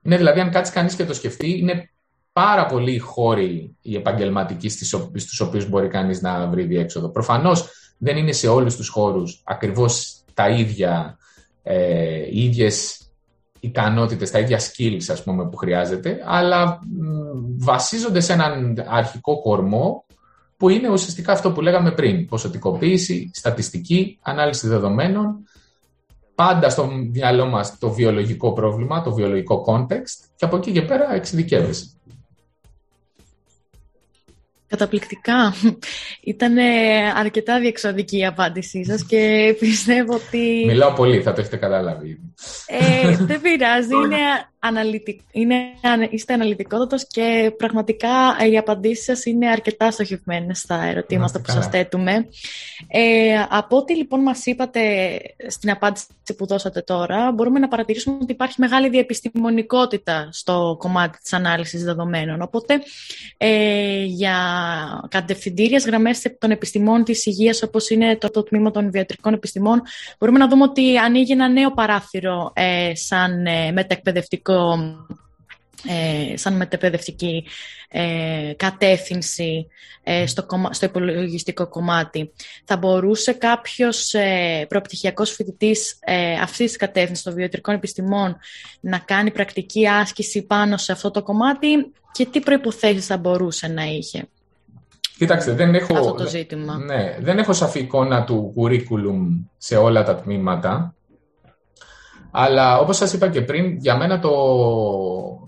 Είναι δηλαδή, αν κάτσει κανείς και το σκεφτεί, είναι πάρα πολλοί χώροι οι επαγγελματικοί στους οποίους μπορεί κανείς να βρει διέξοδο. Προφανώς δεν είναι σε όλους τους χώρους ακριβώς τα ίδια, ε, οι ίδιες ικανότητες, τα ίδια skills ας πούμε που χρειάζεται, αλλά βασίζονται σε έναν αρχικό κορμό που είναι ουσιαστικά αυτό που λέγαμε πριν. Ποσοτικοποίηση, στατιστική, ανάλυση δεδομένων, πάντα στο μυαλό μας το βιολογικό πρόβλημα, το βιολογικό context και από εκεί και πέρα εξειδικεύεσαι. Καταπληκτικά. Ήταν αρκετά διεξοδική η απάντησή σας και πιστεύω ότι... Μιλάω πολύ, θα το έχετε καταλάβει. Ε, δεν πειράζει, είναι αναλυτικ... είναι... είστε αναλυτικότατος και πραγματικά οι απαντήσεις σας είναι αρκετά στοχευμένες στα ερωτήματα που σας θέτουμε. Ε, από ό,τι λοιπόν μας είπατε στην απάντηση που δώσατε τώρα, μπορούμε να παρατηρήσουμε ότι υπάρχει μεγάλη διεπιστημονικότητα στο κομμάτι της ανάλυσης δεδομένων. Οπότε, ε, για κατευθυντήριες γραμμές των επιστημών της υγείας, όπως είναι το, το τμήμα των βιατρικών επιστημών, μπορούμε να δούμε ότι ανοίγει ένα νέο παράθυρο ε, σαν ε, μεταεκπαιδευτικό ε, σαν μεταπαιδευτική ε, κατεύθυνση ε, στο, στο υπολογιστικό κομμάτι. Θα μπορούσε κάποιος ε, προπτυχιακός φοιτητής ε, αυτής της κατεύθυνσης των βιοτρικών επιστημών να κάνει πρακτική άσκηση πάνω σε αυτό το κομμάτι και τι προϋποθέσεις θα μπορούσε να είχε. Κοίταξτε, δεν έχω, αυτό το ζήτημα. Ναι, δεν έχω σαφή εικόνα του curriculum σε όλα τα τμήματα. Αλλά όπως σας είπα και πριν, για μένα το,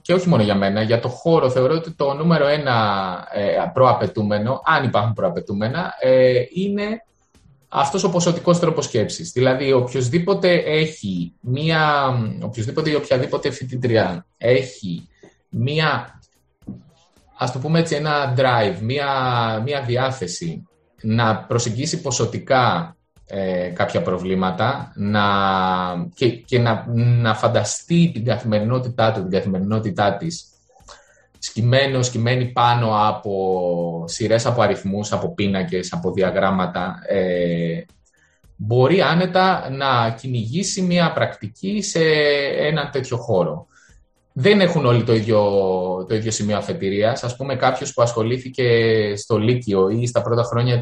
και όχι μόνο για μένα, για το χώρο θεωρώ ότι το νούμερο ένα ε, προαπαιτούμενο, αν υπάρχουν προαπαιτούμενα, ε, είναι αυτός ο ποσοτικός τρόπος σκέψης. Δηλαδή, οποιοδήποτε έχει μία, οποιοδήποτε ή οποιαδήποτε φοιτητριά έχει μία, ας το πούμε έτσι, ένα drive, μία, μία διάθεση να προσεγγίσει ποσοτικά ε, κάποια προβλήματα να, και, και να, να φανταστεί την καθημερινότητά του, την καθημερινότητά της σκυμμένο, σκυμμένη πάνω από σειρές από αριθμούς, από πίνακες, από διαγράμματα, ε, μπορεί άνετα να κυνηγήσει μια πρακτική σε ένα τέτοιο χώρο δεν έχουν όλοι το ίδιο, το ίδιο σημείο αφετηρίας. Α πούμε, κάποιος που ασχολήθηκε στο Λύκειο ή στα πρώτα χρόνια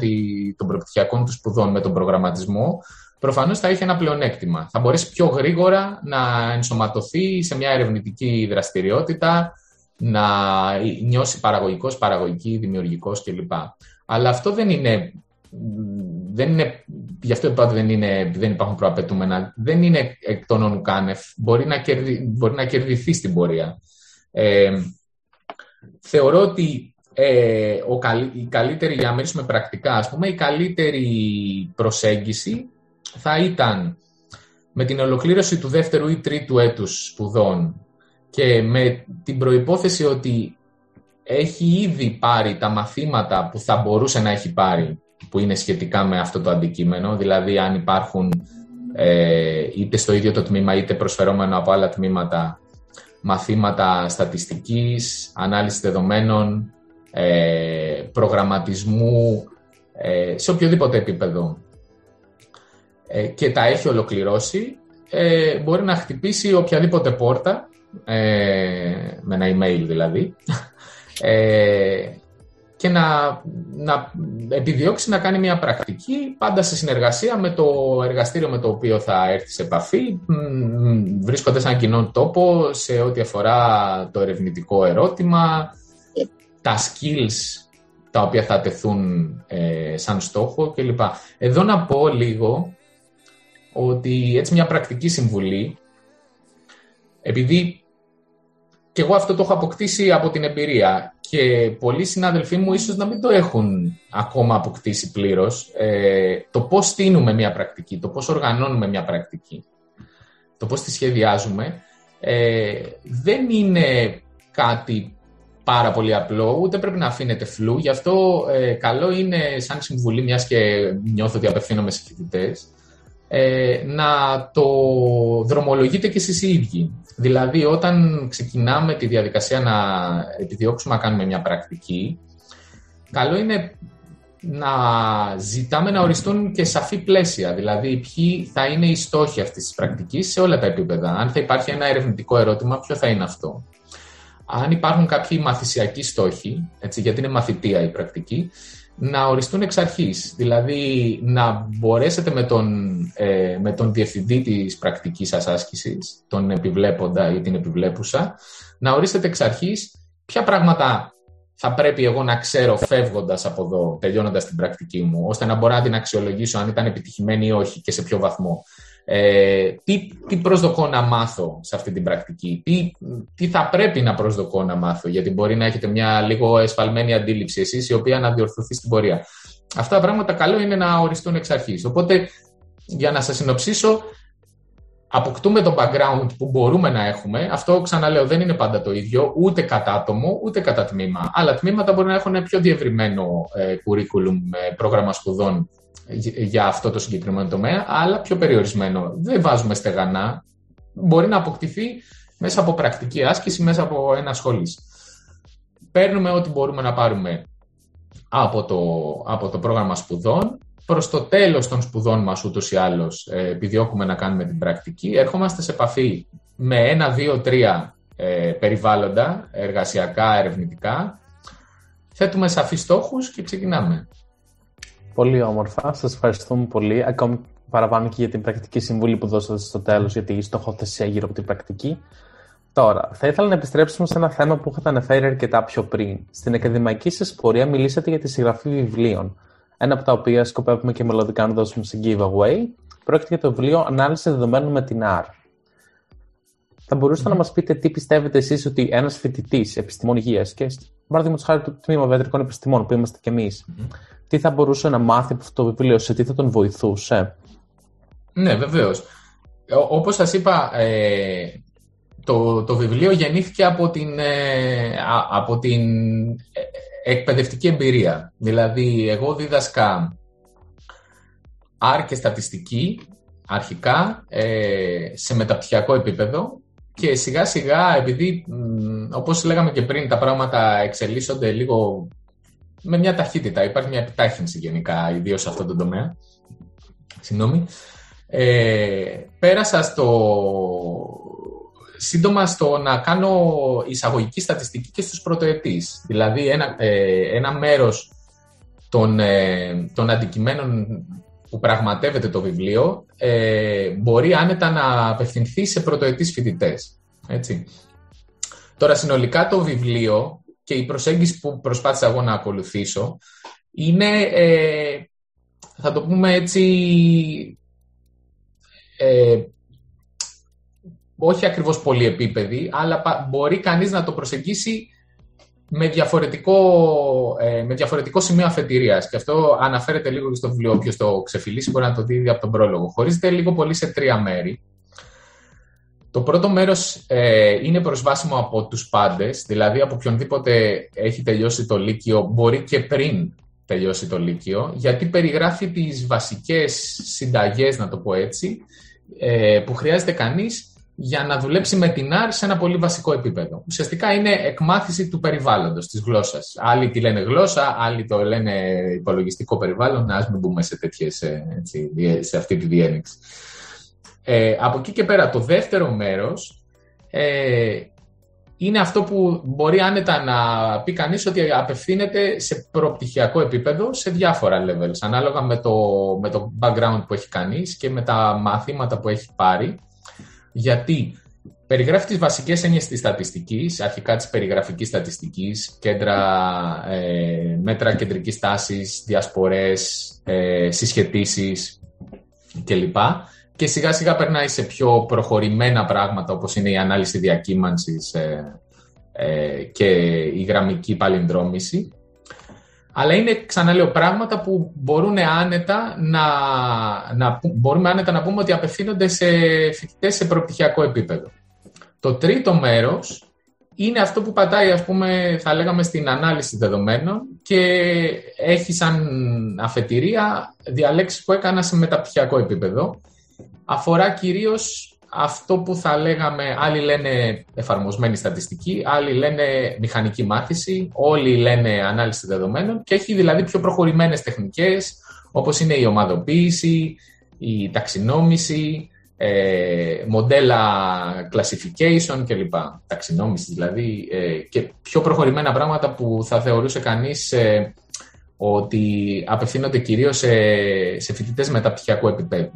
των προπτυχιακών του σπουδών με τον προγραμματισμό, προφανώς θα έχει ένα πλεονέκτημα. Θα μπορέσει πιο γρήγορα να ενσωματωθεί σε μια ερευνητική δραστηριότητα, να νιώσει παραγωγικός, παραγωγική, δημιουργικός κλπ. Αλλά αυτό δεν είναι δεν είναι, γι' αυτό είπα ότι δεν, είναι, δεν υπάρχουν προαπαιτούμενα, δεν είναι εκ των ονουκάνευ, μπορεί να, κερδι, μπορεί να κερδιθεί στην πορεία. Ε, θεωρώ ότι ε, ο, η καλύτερη, για να μιλήσουμε πρακτικά, ας πούμε, η καλύτερη προσέγγιση θα ήταν με την ολοκλήρωση του δεύτερου ή τρίτου έτους σπουδών και με την προϋπόθεση ότι έχει ήδη πάρει τα μαθήματα που θα μπορούσε να έχει πάρει που είναι σχετικά με αυτό το αντικείμενο, δηλαδή αν υπάρχουν ε, είτε στο ίδιο το τμήμα είτε προσφερόμενο από άλλα τμήματα μαθήματα στατιστικής, ανάλυση δεδομένων, ε, προγραμματισμού, ε, σε οποιοδήποτε επίπεδο. Ε, και τα έχει ολοκληρώσει, ε, μπορεί να χτυπήσει οποιαδήποτε πόρτα, με ένα email δηλαδή, *laughs* και να, να επιδιώξει να κάνει μια πρακτική πάντα σε συνεργασία με το εργαστήριο με το οποίο θα έρθει σε επαφή βρίσκοντας έναν κοινό τόπο σε ό,τι αφορά το ερευνητικό ερώτημα τα skills τα οποία θα τεθούν ε, σαν στόχο κλπ. Εδώ να πω λίγο ότι έτσι μια πρακτική συμβουλή επειδή και εγώ αυτό το έχω αποκτήσει από την εμπειρία και πολλοί συνάδελφοί μου ίσως να μην το έχουν ακόμα αποκτήσει πλήρως. Ε, το πώς στείνουμε μια πρακτική, το πώς οργανώνουμε μια πρακτική, το πώς τη σχεδιάζουμε, ε, δεν είναι κάτι πάρα πολύ απλό, ούτε πρέπει να αφήνεται φλού. Γι' αυτό ε, καλό είναι σαν συμβουλή, μιας και νιώθω ότι απευθύνομαι σε φοιτητές, ε, να το δρομολογείτε και εσείς οι ίδιοι. Δηλαδή, όταν ξεκινάμε τη διαδικασία να επιδιώξουμε να κάνουμε μια πρακτική, καλό είναι να ζητάμε να οριστούν και σαφή πλαίσια, δηλαδή ποιοι θα είναι οι στόχοι αυτής της πρακτικής σε όλα τα επίπεδα. Αν θα υπάρχει ένα ερευνητικό ερώτημα, ποιο θα είναι αυτό. Αν υπάρχουν κάποιοι μαθησιακοί στόχοι, έτσι, γιατί είναι μαθητεία η πρακτική, να οριστούν εξ αρχής. Δηλαδή να μπορέσετε με τον, ε, με τον διευθυντή της πρακτικής σας άσκησης, τον επιβλέποντα ή την επιβλέπουσα, να ορίσετε εξ αρχής ποια πράγματα θα πρέπει εγώ να ξέρω φεύγοντας από εδώ, τελειώνοντας την πρακτική μου, ώστε να μπορώ να την αξιολογήσω αν ήταν επιτυχημένη ή όχι και σε ποιο βαθμό. Ε, τι, τι προσδοκώ να μάθω σε αυτή την πρακτική, τι, τι θα πρέπει να προσδοκώ να μάθω, γιατί μπορεί να έχετε μια λίγο εσφαλμένη αντίληψη εσείς, η οποία να διορθωθεί στην πορεία. Αυτά τα πράγματα καλό είναι να οριστούν εξ αρχής. Οπότε, για να σας συνοψίσω, αποκτούμε το background που μπορούμε να έχουμε. Αυτό, ξαναλέω, δεν είναι πάντα το ίδιο, ούτε κατά άτομο, ούτε κατά τμήμα. Άλλα τμήματα μπορεί να έχουν πιο διευρυμένο ε, curriculum, ε, πρόγραμμα σπουδών για αυτό το συγκεκριμένο τομέα, αλλά πιο περιορισμένο. Δεν βάζουμε στεγανά. Μπορεί να αποκτηθεί μέσα από πρακτική άσκηση, μέσα από ένα σχολής. Παίρνουμε ό,τι μπορούμε να πάρουμε από το, από το πρόγραμμα σπουδών. Προς το τέλος των σπουδών μας ούτως ή άλλως ε, επιδιώκουμε να κάνουμε την πρακτική. Ερχόμαστε σε επαφή με ένα, δύο, τρία ε, περιβάλλοντα, εργασιακά, ερευνητικά. Θέτουμε σαφείς στόχους και ξεκινάμε. Πολύ όμορφα. Σας ευχαριστούμε πολύ. Ακόμη παραπάνω και για την πρακτική συμβουλή που δώσατε στο τέλος για τη στοχοθεσία γύρω από την πρακτική. Τώρα, θα ήθελα να επιστρέψουμε σε ένα θέμα που είχατε αναφέρει αρκετά πιο πριν. Στην ακαδημαϊκή σας πορεία μιλήσατε για τη συγγραφή βιβλίων. Ένα από τα οποία σκοπεύουμε και μελλοντικά να δώσουμε σε giveaway. Πρόκειται για το βιβλίο Ανάλυση δεδομένων με την R. Θα μπορούσατε να μας πείτε τι πιστεύετε εσείς ότι ένας φοιτητής επιστημών υγεία και παραδείγματος χάρη του τμήμα Βετρικών Επιστημών που είμαστε κι εμείς, τι θα μπορούσε να μάθει από αυτό το βιβλίο, σε τι θα τον βοηθούσε; Ναι, βεβαίως. Όπως σας είπα, ε, το, το βιβλίο γεννήθηκε από την, ε, από την ε, εκπαιδευτική εμπειρία. Δηλαδή, εγώ δίδασκα άρ και στατιστική, αρχικά, σε μεταπτυχιακό επίπεδο και σιγά σιγά, επειδή, όπως λέγαμε και πριν, τα πράγματα εξελίσσονται λίγο με μια ταχύτητα. Υπάρχει μια επιτάχυνση γενικά, ιδίως σε αυτό το τομέα. Συγγνώμη. Ε, πέρασα στο, σύντομα στο να κάνω εισαγωγική στατιστική και στους πρωτοετής. Δηλαδή ένα, ε, ένα μέρος των, ε, των αντικειμένων που πραγματεύεται το βιβλίο ε, μπορεί άνετα να απευθυνθεί σε πρωτοετής φοιτητές. Έτσι. Τώρα συνολικά το βιβλίο και η προσέγγιση που προσπάθησα εγώ να ακολουθήσω είναι, ε, θα το πούμε έτσι, ε, όχι ακριβώς πολυεπίπεδη, αλλά μπορεί κανείς να το προσεγγίσει με διαφορετικό, ε, με διαφορετικό σημείο αφετηρίας. Και αυτό αναφέρεται λίγο στο βιβλίο. Όποιος το ξεφυλίσει μπορεί να το δει από τον πρόλογο. Χωρίζεται λίγο πολύ σε τρία μέρη. Το πρώτο μέρος ε, είναι προσβάσιμο από τους πάντες, δηλαδή από οποιονδήποτε έχει τελειώσει το Λύκειο, μπορεί και πριν τελειώσει το Λύκειο, γιατί περιγράφει τις βασικές συνταγές, να το πω έτσι, ε, που χρειάζεται κανείς για να δουλέψει με την ΑΡ σε ένα πολύ βασικό επίπεδο. Ουσιαστικά είναι εκμάθηση του περιβάλλοντος, της γλώσσας. Άλλοι τη λένε γλώσσα, άλλοι το λένε υπολογιστικό περιβάλλον, ας μην μπούμε σε, τέτοιες, ε, έτσι, σε αυτή τη διένεξη. Ε, από εκεί και πέρα, το δεύτερο μέρος ε, είναι αυτό που μπορεί άνετα να πει κανείς ότι απευθύνεται σε προπτυχιακό επίπεδο σε διάφορα levels, ανάλογα με το, με το background που έχει κανείς και με τα μαθήματα που έχει πάρει. Γιατί περιγράφει τις βασικές έννοιες της στατιστικής, αρχικά της περιγραφικής στατιστικής, κέντρα, ε, μέτρα κεντρικής τάσης, διασπορές, ε, συσχετήσεις κλπ. Και σιγά σιγά περνάει σε πιο προχωρημένα πράγματα όπως είναι η ανάλυση διακύμανσης ε, ε, και η γραμμική παλινδρόμηση. Αλλά είναι, ξαναλέω, πράγματα που μπορούν άνετα να, να, μπορούμε άνετα να πούμε ότι απευθύνονται σε φοιτητές σε προπτυχιακό επίπεδο. Το τρίτο μέρος είναι αυτό που πατάει, ας πούμε, θα λέγαμε στην ανάλυση δεδομένων και έχει σαν αφετηρία διαλέξεις που έκανας σε μεταπτυχιακό επίπεδο. Αφορά κυρίως αυτό που θα λέγαμε, άλλοι λένε εφαρμοσμένη στατιστική, άλλοι λένε μηχανική μάθηση, όλοι λένε ανάλυση δεδομένων και έχει δηλαδή πιο προχωρημένες τεχνικές όπως είναι η ομαδοποίηση, η ταξινόμηση, ε, μοντέλα classification κλπ. Ταξινόμηση δηλαδή ε, και πιο προχωρημένα πράγματα που θα θεωρούσε κανείς ε, ότι απευθύνονται κυρίως σε, σε φοιτητές μεταπτυχιακού επίπεδου.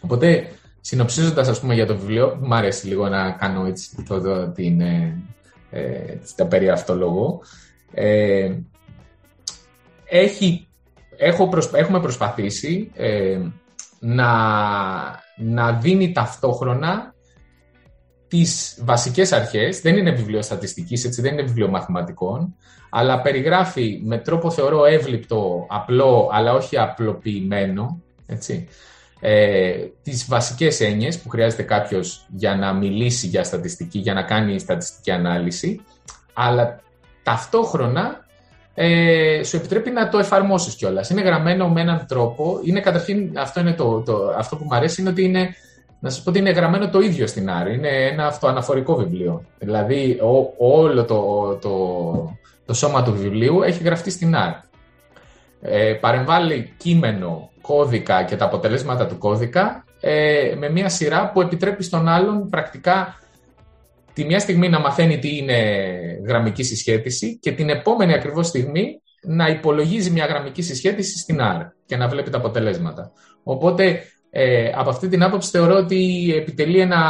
Οπότε Συνοψίζοντας, ας πούμε, για το βιβλίο, μου αρέσει λίγο να κάνω έτσι το, την, ε, ε, τα περί λόγο. Ε, έχει, έχω έχουμε προσπαθήσει ε, να, να δίνει ταυτόχρονα τις βασικές αρχές, δεν είναι βιβλίο στατιστικής, έτσι, δεν είναι βιβλίο μαθηματικών, αλλά περιγράφει με τρόπο θεωρώ εύληπτο, απλό, αλλά όχι απλοποιημένο, έτσι, ε, τις βασικές έννοιες που χρειάζεται κάποιος για να μιλήσει για στατιστική, για να κάνει στατιστική ανάλυση, αλλά ταυτόχρονα ε, σου επιτρέπει να το εφαρμόσεις κιόλας. Είναι γραμμένο με έναν τρόπο, είναι καταρχήν, αυτό, είναι το, το, αυτό που μου αρέσει, είναι ότι είναι, να σας πω ότι είναι γραμμένο το ίδιο στην Άρη, είναι ένα αυτοαναφορικό βιβλίο. Δηλαδή, όλο το, το, το σώμα του βιβλίου έχει γραφτεί στην Άρη. Ε, παρεμβάλλει κείμενο κώδικα και τα αποτελέσματα του κώδικα ε, με μια σειρά που επιτρέπει στον άλλον πρακτικά τη μια στιγμή να μαθαίνει τι είναι γραμμική συσχέτιση και την επόμενη ακριβώς στιγμή να υπολογίζει μια γραμμική συσχέτιση στην R και να βλέπει τα αποτελέσματα. Οπότε ε, από αυτή την άποψη θεωρώ ότι επιτελεί, ένα,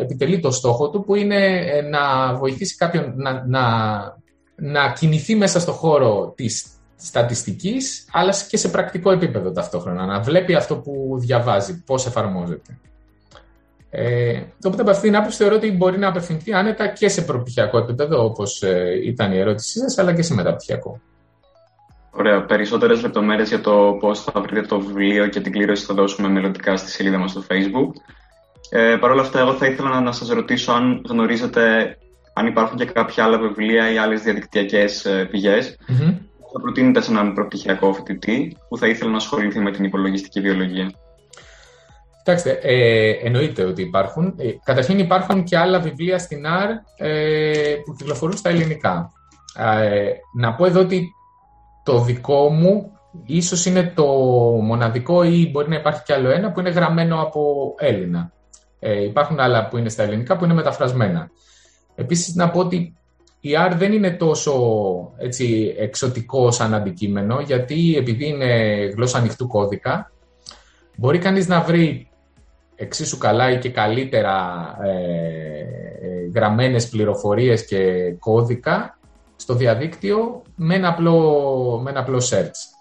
επιτελεί το στόχο του που είναι ε, να βοηθήσει κάποιον να, να, να κινηθεί μέσα στο χώρο της στατιστικής, αλλά και σε πρακτικό επίπεδο ταυτόχρονα. Να βλέπει αυτό που διαβάζει, πώς εφαρμόζεται. Ε, οπότε από αυτήν την άποψη θεωρώ ότι μπορεί να απευθυνθεί άνετα και σε προπτυχιακό επίπεδο, όπως ε, ήταν η ερώτησή σας, αλλά και σε μεταπτυχιακό. Ωραία. Περισσότερες λεπτομέρειες για το πώς θα βρείτε το βιβλίο και την κλήρωση θα δώσουμε μελλοντικά στη σελίδα μας στο Facebook. Ε, Παρ' όλα αυτά, εγώ θα ήθελα να, να σας ρωτήσω αν γνωρίζετε αν υπάρχουν και κάποια άλλα βιβλία ή άλλες διαδικτυακές ε, πηγές θα προτείνετε σε έναν προπτυχιακό φοιτητή που θα ήθελε να ασχοληθεί με την υπολογιστική βιολογία. Κοιτάξτε, ε, εννοείται ότι υπάρχουν. Ε, καταρχήν υπάρχουν και άλλα βιβλία στην ΑΡ ε, που κυκλοφορούν στα ελληνικά. Ε, να πω εδώ ότι το δικό μου ίσως είναι το μοναδικό ή μπορεί να υπάρχει κι άλλο ένα που είναι γραμμένο από Έλληνα. Ε, υπάρχουν άλλα που είναι στα ελληνικά που είναι μεταφρασμένα. Επίσης να πω ότι η R δεν είναι τόσο έτσι, εξωτικό σαν αντικείμενο, γιατί επειδή είναι γλώσσα ανοιχτού κώδικα, μπορεί κανείς να βρει εξίσου καλά ή και καλύτερα ε, ε, γραμμένες πληροφορίες και κώδικα στο διαδίκτυο με ένα απλό, με ένα απλό search.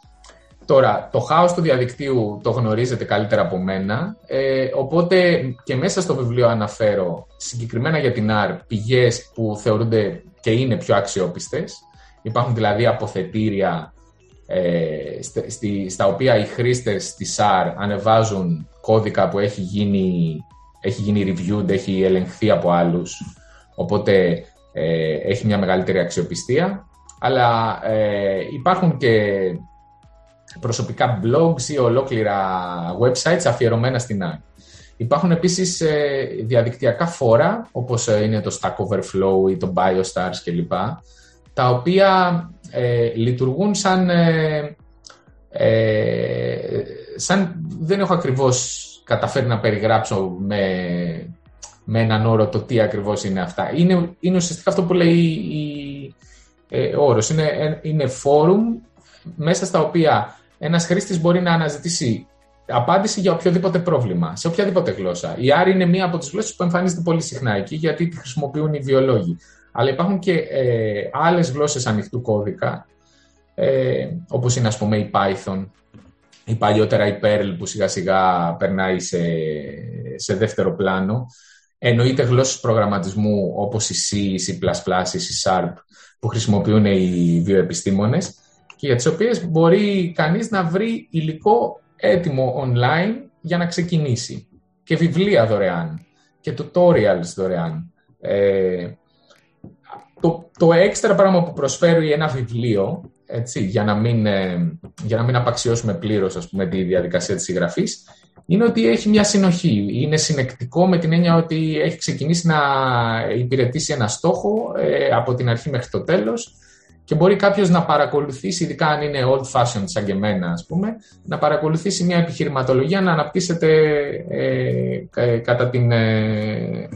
Τώρα, το χάος του διαδικτύου το γνωρίζετε καλύτερα από μένα, ε, οπότε και μέσα στο βιβλίο αναφέρω συγκεκριμένα για την R πηγές που θεωρούνται και είναι πιο αξιόπιστες. Υπάρχουν δηλαδή αποθετήρια ε, στη, στα οποία οι χρήστες της SAR ανεβάζουν κώδικα που έχει γίνει έχει γίνει reviewed, έχει ελεγχθεί από άλλους, οπότε ε, έχει μια μεγαλύτερη αξιοπιστία. Αλλά ε, υπάρχουν και προσωπικά blogs ή ολόκληρα websites αφιερωμένα στην AI. Υπάρχουν επίσης ε, διαδικτυακά φόρα, όπως ε, είναι το Stack Overflow ή το BioStars κλπ, τα οποία ε, λειτουργούν σαν, σαν... Δεν έχω ακριβώς καταφέρει να περιγράψω με, με έναν όρο το τι ακριβώς είναι αυτά. Είναι, είναι ουσιαστικά αυτό που λέει η, ο όρος. Είναι, είναι forum μέσα στα οποία ένας χρήστης μπορεί να αναζητήσει απάντηση για οποιοδήποτε πρόβλημα, σε οποιαδήποτε γλώσσα. Η R είναι μία από τις γλώσσες που εμφανίζεται πολύ συχνά εκεί, γιατί τη χρησιμοποιούν οι βιολόγοι. Αλλά υπάρχουν και ε, άλλες γλώσσες ανοιχτού κώδικα, ε, όπως είναι, ας πούμε, η Python, ή παλιότερα η Perl, που σιγά σιγά περνάει σε, σε δεύτερο πλάνο. Εννοείται γλώσσες προγραμματισμού όπως η C, η C++, η C Sharp που χρησιμοποιούν οι βιοεπιστήμονες και για τις οποίες μπορεί κανείς να βρει υλικό έτοιμο online για να ξεκινήσει. Και βιβλία δωρεάν. Και tutorials δωρεάν. Ε, το, το έξτρα πράγμα που προσφέρει ένα βιβλίο, έτσι, για, να μην, ε, για να μην απαξιώσουμε πλήρως ας πούμε, τη διαδικασία της συγγραφής, είναι ότι έχει μια συνοχή. Είναι συνεκτικό με την έννοια ότι έχει ξεκινήσει να υπηρετήσει ένα στόχο ε, από την αρχή μέχρι το τέλος και μπορεί κάποιος να παρακολουθήσει, ειδικά αν είναι old fashioned σαν και εμένα, ας πούμε, να παρακολουθήσει μια επιχειρηματολογία να αναπτύσσεται ε, ε κατά την, ε,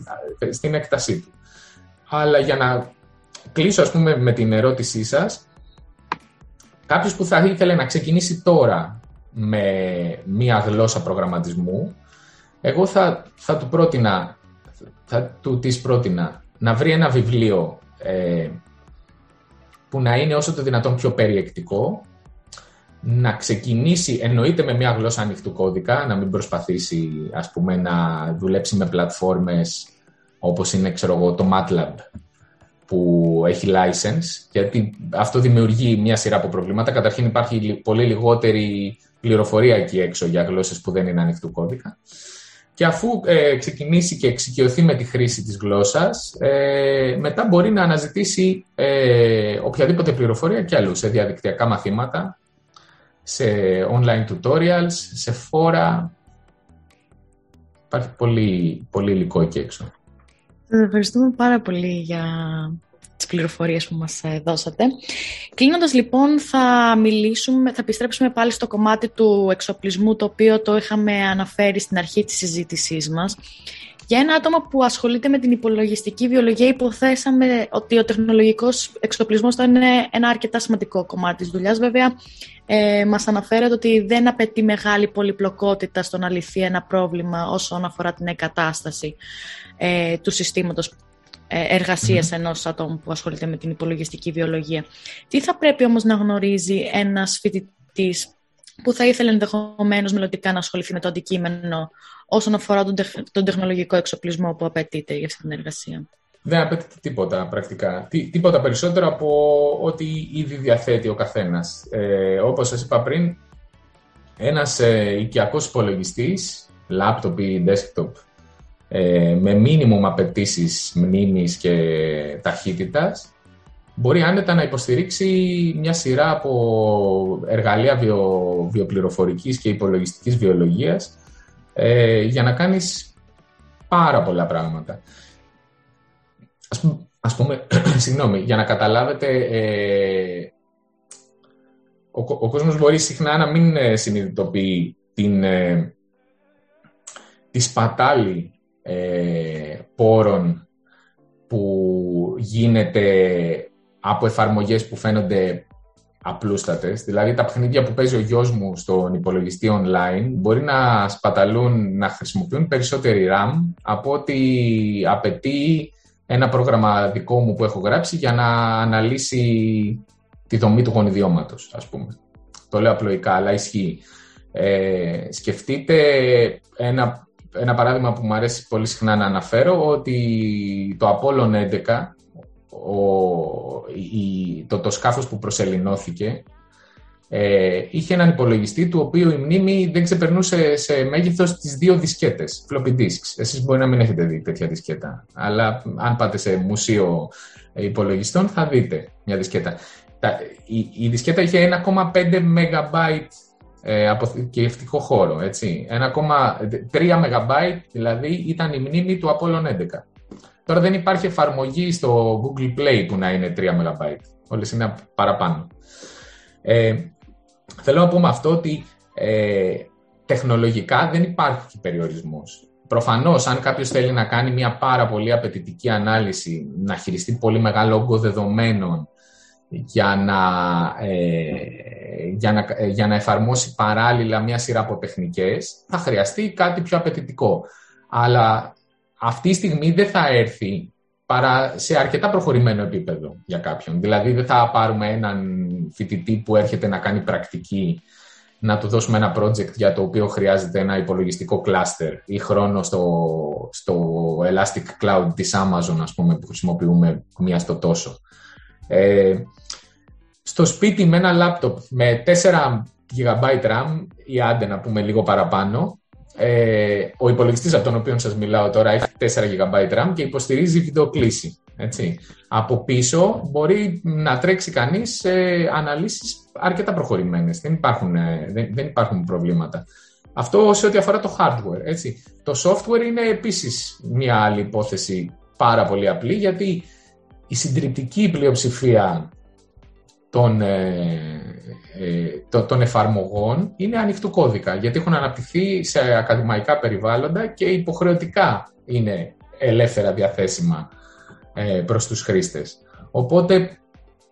στην έκτασή του. Αλλά για να κλείσω, ας πούμε, με την ερώτησή σας, κάποιος που θα ήθελε να ξεκινήσει τώρα με μια γλώσσα προγραμματισμού, εγώ θα, θα του πρότεινα, θα του της πρότεινα να βρει ένα βιβλίο ε, που να είναι όσο το δυνατόν πιο περιεκτικό, να ξεκινήσει εννοείται με μια γλώσσα ανοιχτού κώδικα, να μην προσπαθήσει ας πούμε να δουλέψει με πλατφόρμες όπως είναι ξέρω εγώ, το MATLAB που έχει license, γιατί αυτό δημιουργεί μια σειρά από προβλήματα. Καταρχήν υπάρχει πολύ λιγότερη πληροφορία εκεί έξω για γλώσσες που δεν είναι ανοιχτού κώδικα. Και αφού ε, ξεκινήσει και εξοικειωθεί με τη χρήση της γλώσσας, ε, μετά μπορεί να αναζητήσει ε, οποιαδήποτε πληροφορία και αλλού, σε διαδικτυακά μαθήματα, σε online tutorials, σε φόρα. Υπάρχει πολύ, πολύ υλικό εκεί έξω. Ευχαριστούμε πάρα πολύ για τις πληροφορίες που μας ε, δώσατε. Κλείνοντας λοιπόν θα μιλήσουμε, θα επιστρέψουμε πάλι στο κομμάτι του εξοπλισμού το οποίο το είχαμε αναφέρει στην αρχή της συζήτησής μας. Για ένα άτομο που ασχολείται με την υπολογιστική βιολογία υποθέσαμε ότι ο τεχνολογικός εξοπλισμός θα είναι ένα αρκετά σημαντικό κομμάτι της δουλειάς. Βέβαια, ε, μας αναφέρεται ότι δεν απαιτεί μεγάλη πολυπλοκότητα στο να λυθεί ένα πρόβλημα όσον αφορά την εγκατάσταση ε, του συστήματος ε, εργασίας mm-hmm. ενός ατόμου που ασχολείται με την υπολογιστική βιολογία. Τι θα πρέπει όμως να γνωρίζει ένας φοιτητής που θα ήθελε ενδεχομένως μελλοντικά να ασχοληθεί με το αντικείμενο όσον αφορά τον, τον τεχνολογικό εξοπλισμό που απαιτείται για αυτή την εργασία; Δεν απαιτείται τίποτα πρακτικά. Τι, τίποτα περισσότερο από ό,τι ήδη διαθέτει ο καθένας. Ε, όπως σας είπα πριν, ένας ε, οικιακός υπολογιστής, laptop ή desktop, ε, με μίνιμουμ απαιτήσεις μνήμης και ταχύτητας, μπορεί άνετα να υποστηρίξει μια σειρά από εργαλεία βιο, βιοπληροφορικής και υπολογιστικής βιολογίας ε, για να κάνεις πάρα πολλά πράγματα. Ας πούμε, ας πούμε *clears throat* συγγνώμη, για να καταλάβετε, ε, ο, ο κόσμος μπορεί συχνά να μην ε, συνειδητοποιεί την, ε, τη σπατάλη ε, πόρων που γίνεται από εφαρμογές που φαίνονται απλούστατες. Δηλαδή τα παιχνίδια που παίζει ο γιος μου στον υπολογιστή online μπορεί να σπαταλούν, να χρησιμοποιούν περισσότερη RAM από ότι απαιτεί ένα πρόγραμμα δικό μου που έχω γράψει για να αναλύσει τη δομή του γονιδιώματος, ας πούμε. Το λέω απλοϊκά, αλλά ισχύει. Ε, σκεφτείτε ένα ένα παράδειγμα που μου αρέσει πολύ συχνά να αναφέρω, ότι το Apollo 11, ο, η, το, το σκάφος που προσελεινώθηκε, ε, είχε έναν υπολογιστή του οποίου η μνήμη δεν ξεπερνούσε σε μέγεθος τις δύο δισκέτες, floppy disks. Εσείς μπορεί να μην έχετε δει τέτοια δισκέτα, αλλά αν πάτε σε μουσείο υπολογιστών θα δείτε μια δισκέτα. Η, η δισκέτα είχε 1,5 MB ε, αποθηκευτικό χώρο, έτσι. 1,3 MB δηλαδή ήταν η μνήμη του Apollo 11. Τώρα δεν υπάρχει εφαρμογή στο Google Play που να είναι 3 MB. Όλες είναι παραπάνω. Ε, θέλω να πω με αυτό ότι ε, τεχνολογικά δεν υπάρχει περιορισμός. Προφανώς, αν κάποιος θέλει να κάνει μια πάρα πολύ απαιτητική ανάλυση, να χειριστεί πολύ μεγάλο όγκο δεδομένων για να, ε, για, να, ε, για να εφαρμόσει παράλληλα μια σειρά από τεχνικές, θα χρειαστεί κάτι πιο απαιτητικό. Αλλά αυτή τη στιγμή δεν θα έρθει παρά σε αρκετά προχωρημένο επίπεδο για κάποιον. Δηλαδή δεν θα πάρουμε έναν φοιτητή που έρχεται να κάνει πρακτική να του δώσουμε ένα project για το οποίο χρειάζεται ένα υπολογιστικό cluster ή χρόνο στο, στο Elastic Cloud της Amazon, ας πούμε, που χρησιμοποιούμε μία στο τόσο. Ε, στο σπίτι με ένα laptop με 4 GB RAM ή άντε να πούμε λίγο παραπάνω, ε, ο υπολογιστής από τον οποίο σας μιλάω τώρα έχει 4 GB RAM και υποστηρίζει βιντεοκλήση. Έτσι. Από πίσω μπορεί να τρέξει κανείς σε αναλύσεις αρκετά προχωρημένες. Δεν υπάρχουν, ε, δεν, δεν υπάρχουν προβλήματα. Αυτό σε ό,τι αφορά το hardware. Έτσι. Το software είναι επίσης μια άλλη υπόθεση πάρα πολύ απλή γιατί η συντριπτική πλειοψηφία των, ε, ε, των εφαρμογών είναι ανοιχτού κώδικα, γιατί έχουν αναπτυχθεί σε ακαδημαϊκά περιβάλλοντα και υποχρεωτικά είναι ελεύθερα διαθέσιμα ε, προς τους χρήστες. Οπότε,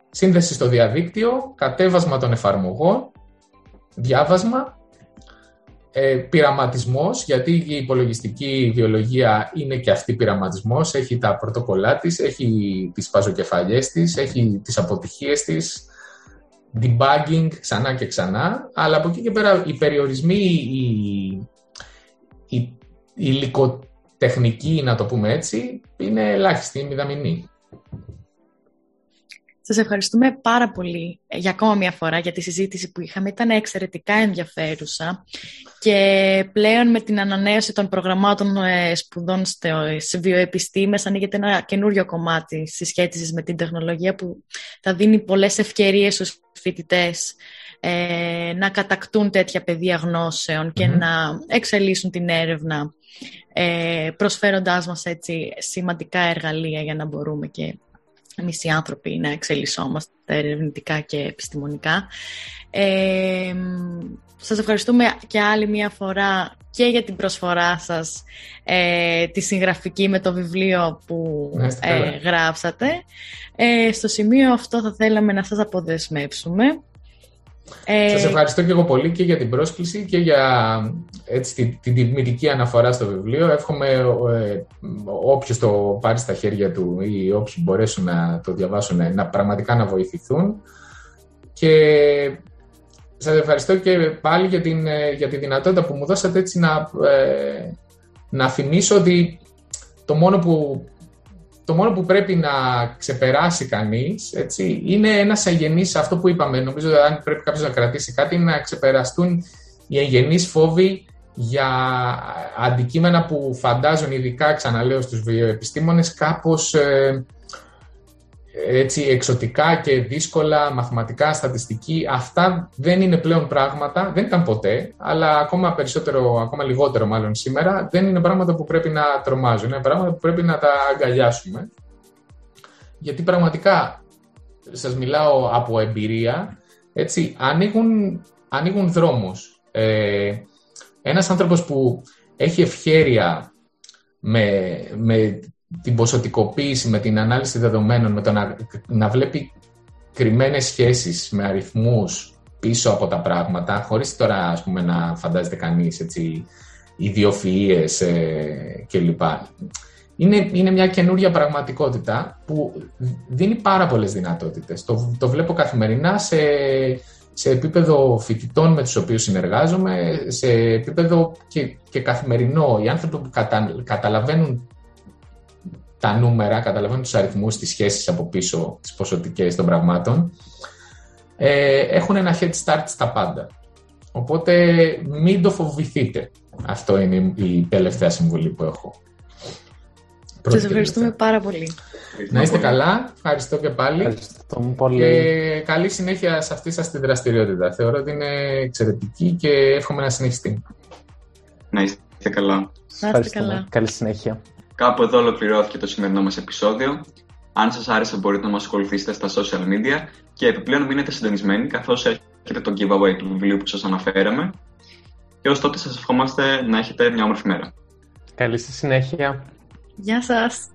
σύνδεση στο διαδίκτυο, κατέβασμα των εφαρμογών, διάβασμα, ε, πειραματισμός, γιατί η υπολογιστική βιολογία είναι και αυτή πειραματισμός, έχει τα πρωτοκολλά της, έχει τις παζοκεφαλιές της, έχει τις αποτυχίες της, debugging ξανά και ξανά, αλλά από εκεί και πέρα οι περιορισμοί, η, η, η υλικοτεχνική, να το πούμε έτσι, είναι ελάχιστη, μηδαμινή. Σας ευχαριστούμε πάρα πολύ για ακόμα μια φορά για τη συζήτηση που είχαμε. Ήταν εξαιρετικά ενδιαφέρουσα και πλέον με την ανανέωση των προγραμμάτων ε, σπουδών σε βιοεπιστήμες ανοίγεται ένα καινούριο κομμάτι συσχέτισης με την τεχνολογία που θα δίνει πολλές ευκαιρίες στους φοιτητές ε, να κατακτούν τέτοια πεδία γνώσεων και να εξελίσσουν την έρευνα ε, προσφέροντάς μας έτσι σημαντικά εργαλεία για να μπορούμε και εμείς οι άνθρωποι να εξελισσόμαστε ερευνητικά και επιστημονικά. Ε, σας ευχαριστούμε και άλλη μια φορά και για την προσφορά σας ε, τη συγγραφική με το βιβλίο που ε, γράψατε. Ε, στο σημείο αυτό θα θέλαμε να σας αποδεσμεύσουμε. Ε... Σας ευχαριστώ και εγώ πολύ και για την πρόσκληση και για έτσι, την, την τιμητική αναφορά στο βιβλίο. Εύχομαι ε, όποιος το πάρει στα χέρια του ή όποιοι μπορέσουν να το διαβάσουν να πραγματικά να βοηθηθούν. Και σας ευχαριστώ και πάλι για, την, ε, για τη δυνατότητα που μου δώσατε έτσι να, ε, να θυμίσω ότι το μόνο που το μόνο που πρέπει να ξεπεράσει κανείς έτσι, είναι ένας αγενής, αυτό που είπαμε, νομίζω αν πρέπει κάποιος να κρατήσει κάτι, είναι να ξεπεραστούν οι αγενείς φόβοι για αντικείμενα που φαντάζουν ειδικά, ξαναλέω, στους βιοεπιστήμονες κάπως ε, έτσι εξωτικά και δύσκολα, μαθηματικά, στατιστική, αυτά δεν είναι πλέον πράγματα, δεν ήταν ποτέ, αλλά ακόμα περισσότερο, ακόμα λιγότερο μάλλον σήμερα, δεν είναι πράγματα που πρέπει να τρομάζουν, είναι πράγματα που πρέπει να τα αγκαλιάσουμε. Γιατί πραγματικά, σας μιλάω από εμπειρία, έτσι, ανοίγουν, ανοίγουν δρόμους. Ε, ένας άνθρωπος που έχει ευχέρεια με, με την ποσοτικοποίηση, με την ανάλυση δεδομένων, με το να, να βλέπει κρυμμένες σχέσεις με αριθμούς πίσω από τα πράγματα, χωρίς τώρα ας πούμε, να φαντάζεται κανείς έτσι, ιδιοφυΐες ε, κλπ. Είναι, είναι μια καινούρια πραγματικότητα που δίνει πάρα πολλές δυνατότητες. Το, το βλέπω καθημερινά σε, σε επίπεδο φοιτητών με τους οποίους συνεργάζομαι, σε επίπεδο και, και καθημερινό. Οι άνθρωποι που καταλαβαίνουν τα νούμερα, καταλαβαίνουν τους αριθμούς, τις σχέσεις από πίσω, τις ποσοτικές των πραγμάτων, ε, έχουν ένα head start στα πάντα. Οπότε μην το φοβηθείτε. Αυτό είναι η τελευταία συμβουλή που έχω. Σας ευχαριστούμε πάρα πολύ. Να είστε καλά. Ευχαριστώ και πάλι. Ευχαριστώ πολύ. Και καλή συνέχεια σε αυτή σας την δραστηριότητα. Θεωρώ ότι είναι εξαιρετική και εύχομαι να συνεχιστεί. Να είστε καλά. Να είστε καλά. Καλή συνέχεια. Κάπου εδώ ολοκληρώθηκε το σημερινό μας επεισόδιο. Αν σας άρεσε μπορείτε να μας ακολουθήσετε στα social media και επιπλέον μείνετε συντονισμένοι καθώς έχετε το giveaway του βιβλίου που σας αναφέραμε. Και ως τότε σας ευχόμαστε να έχετε μια όμορφη μέρα. Καλή συνέχεια. Γεια σας.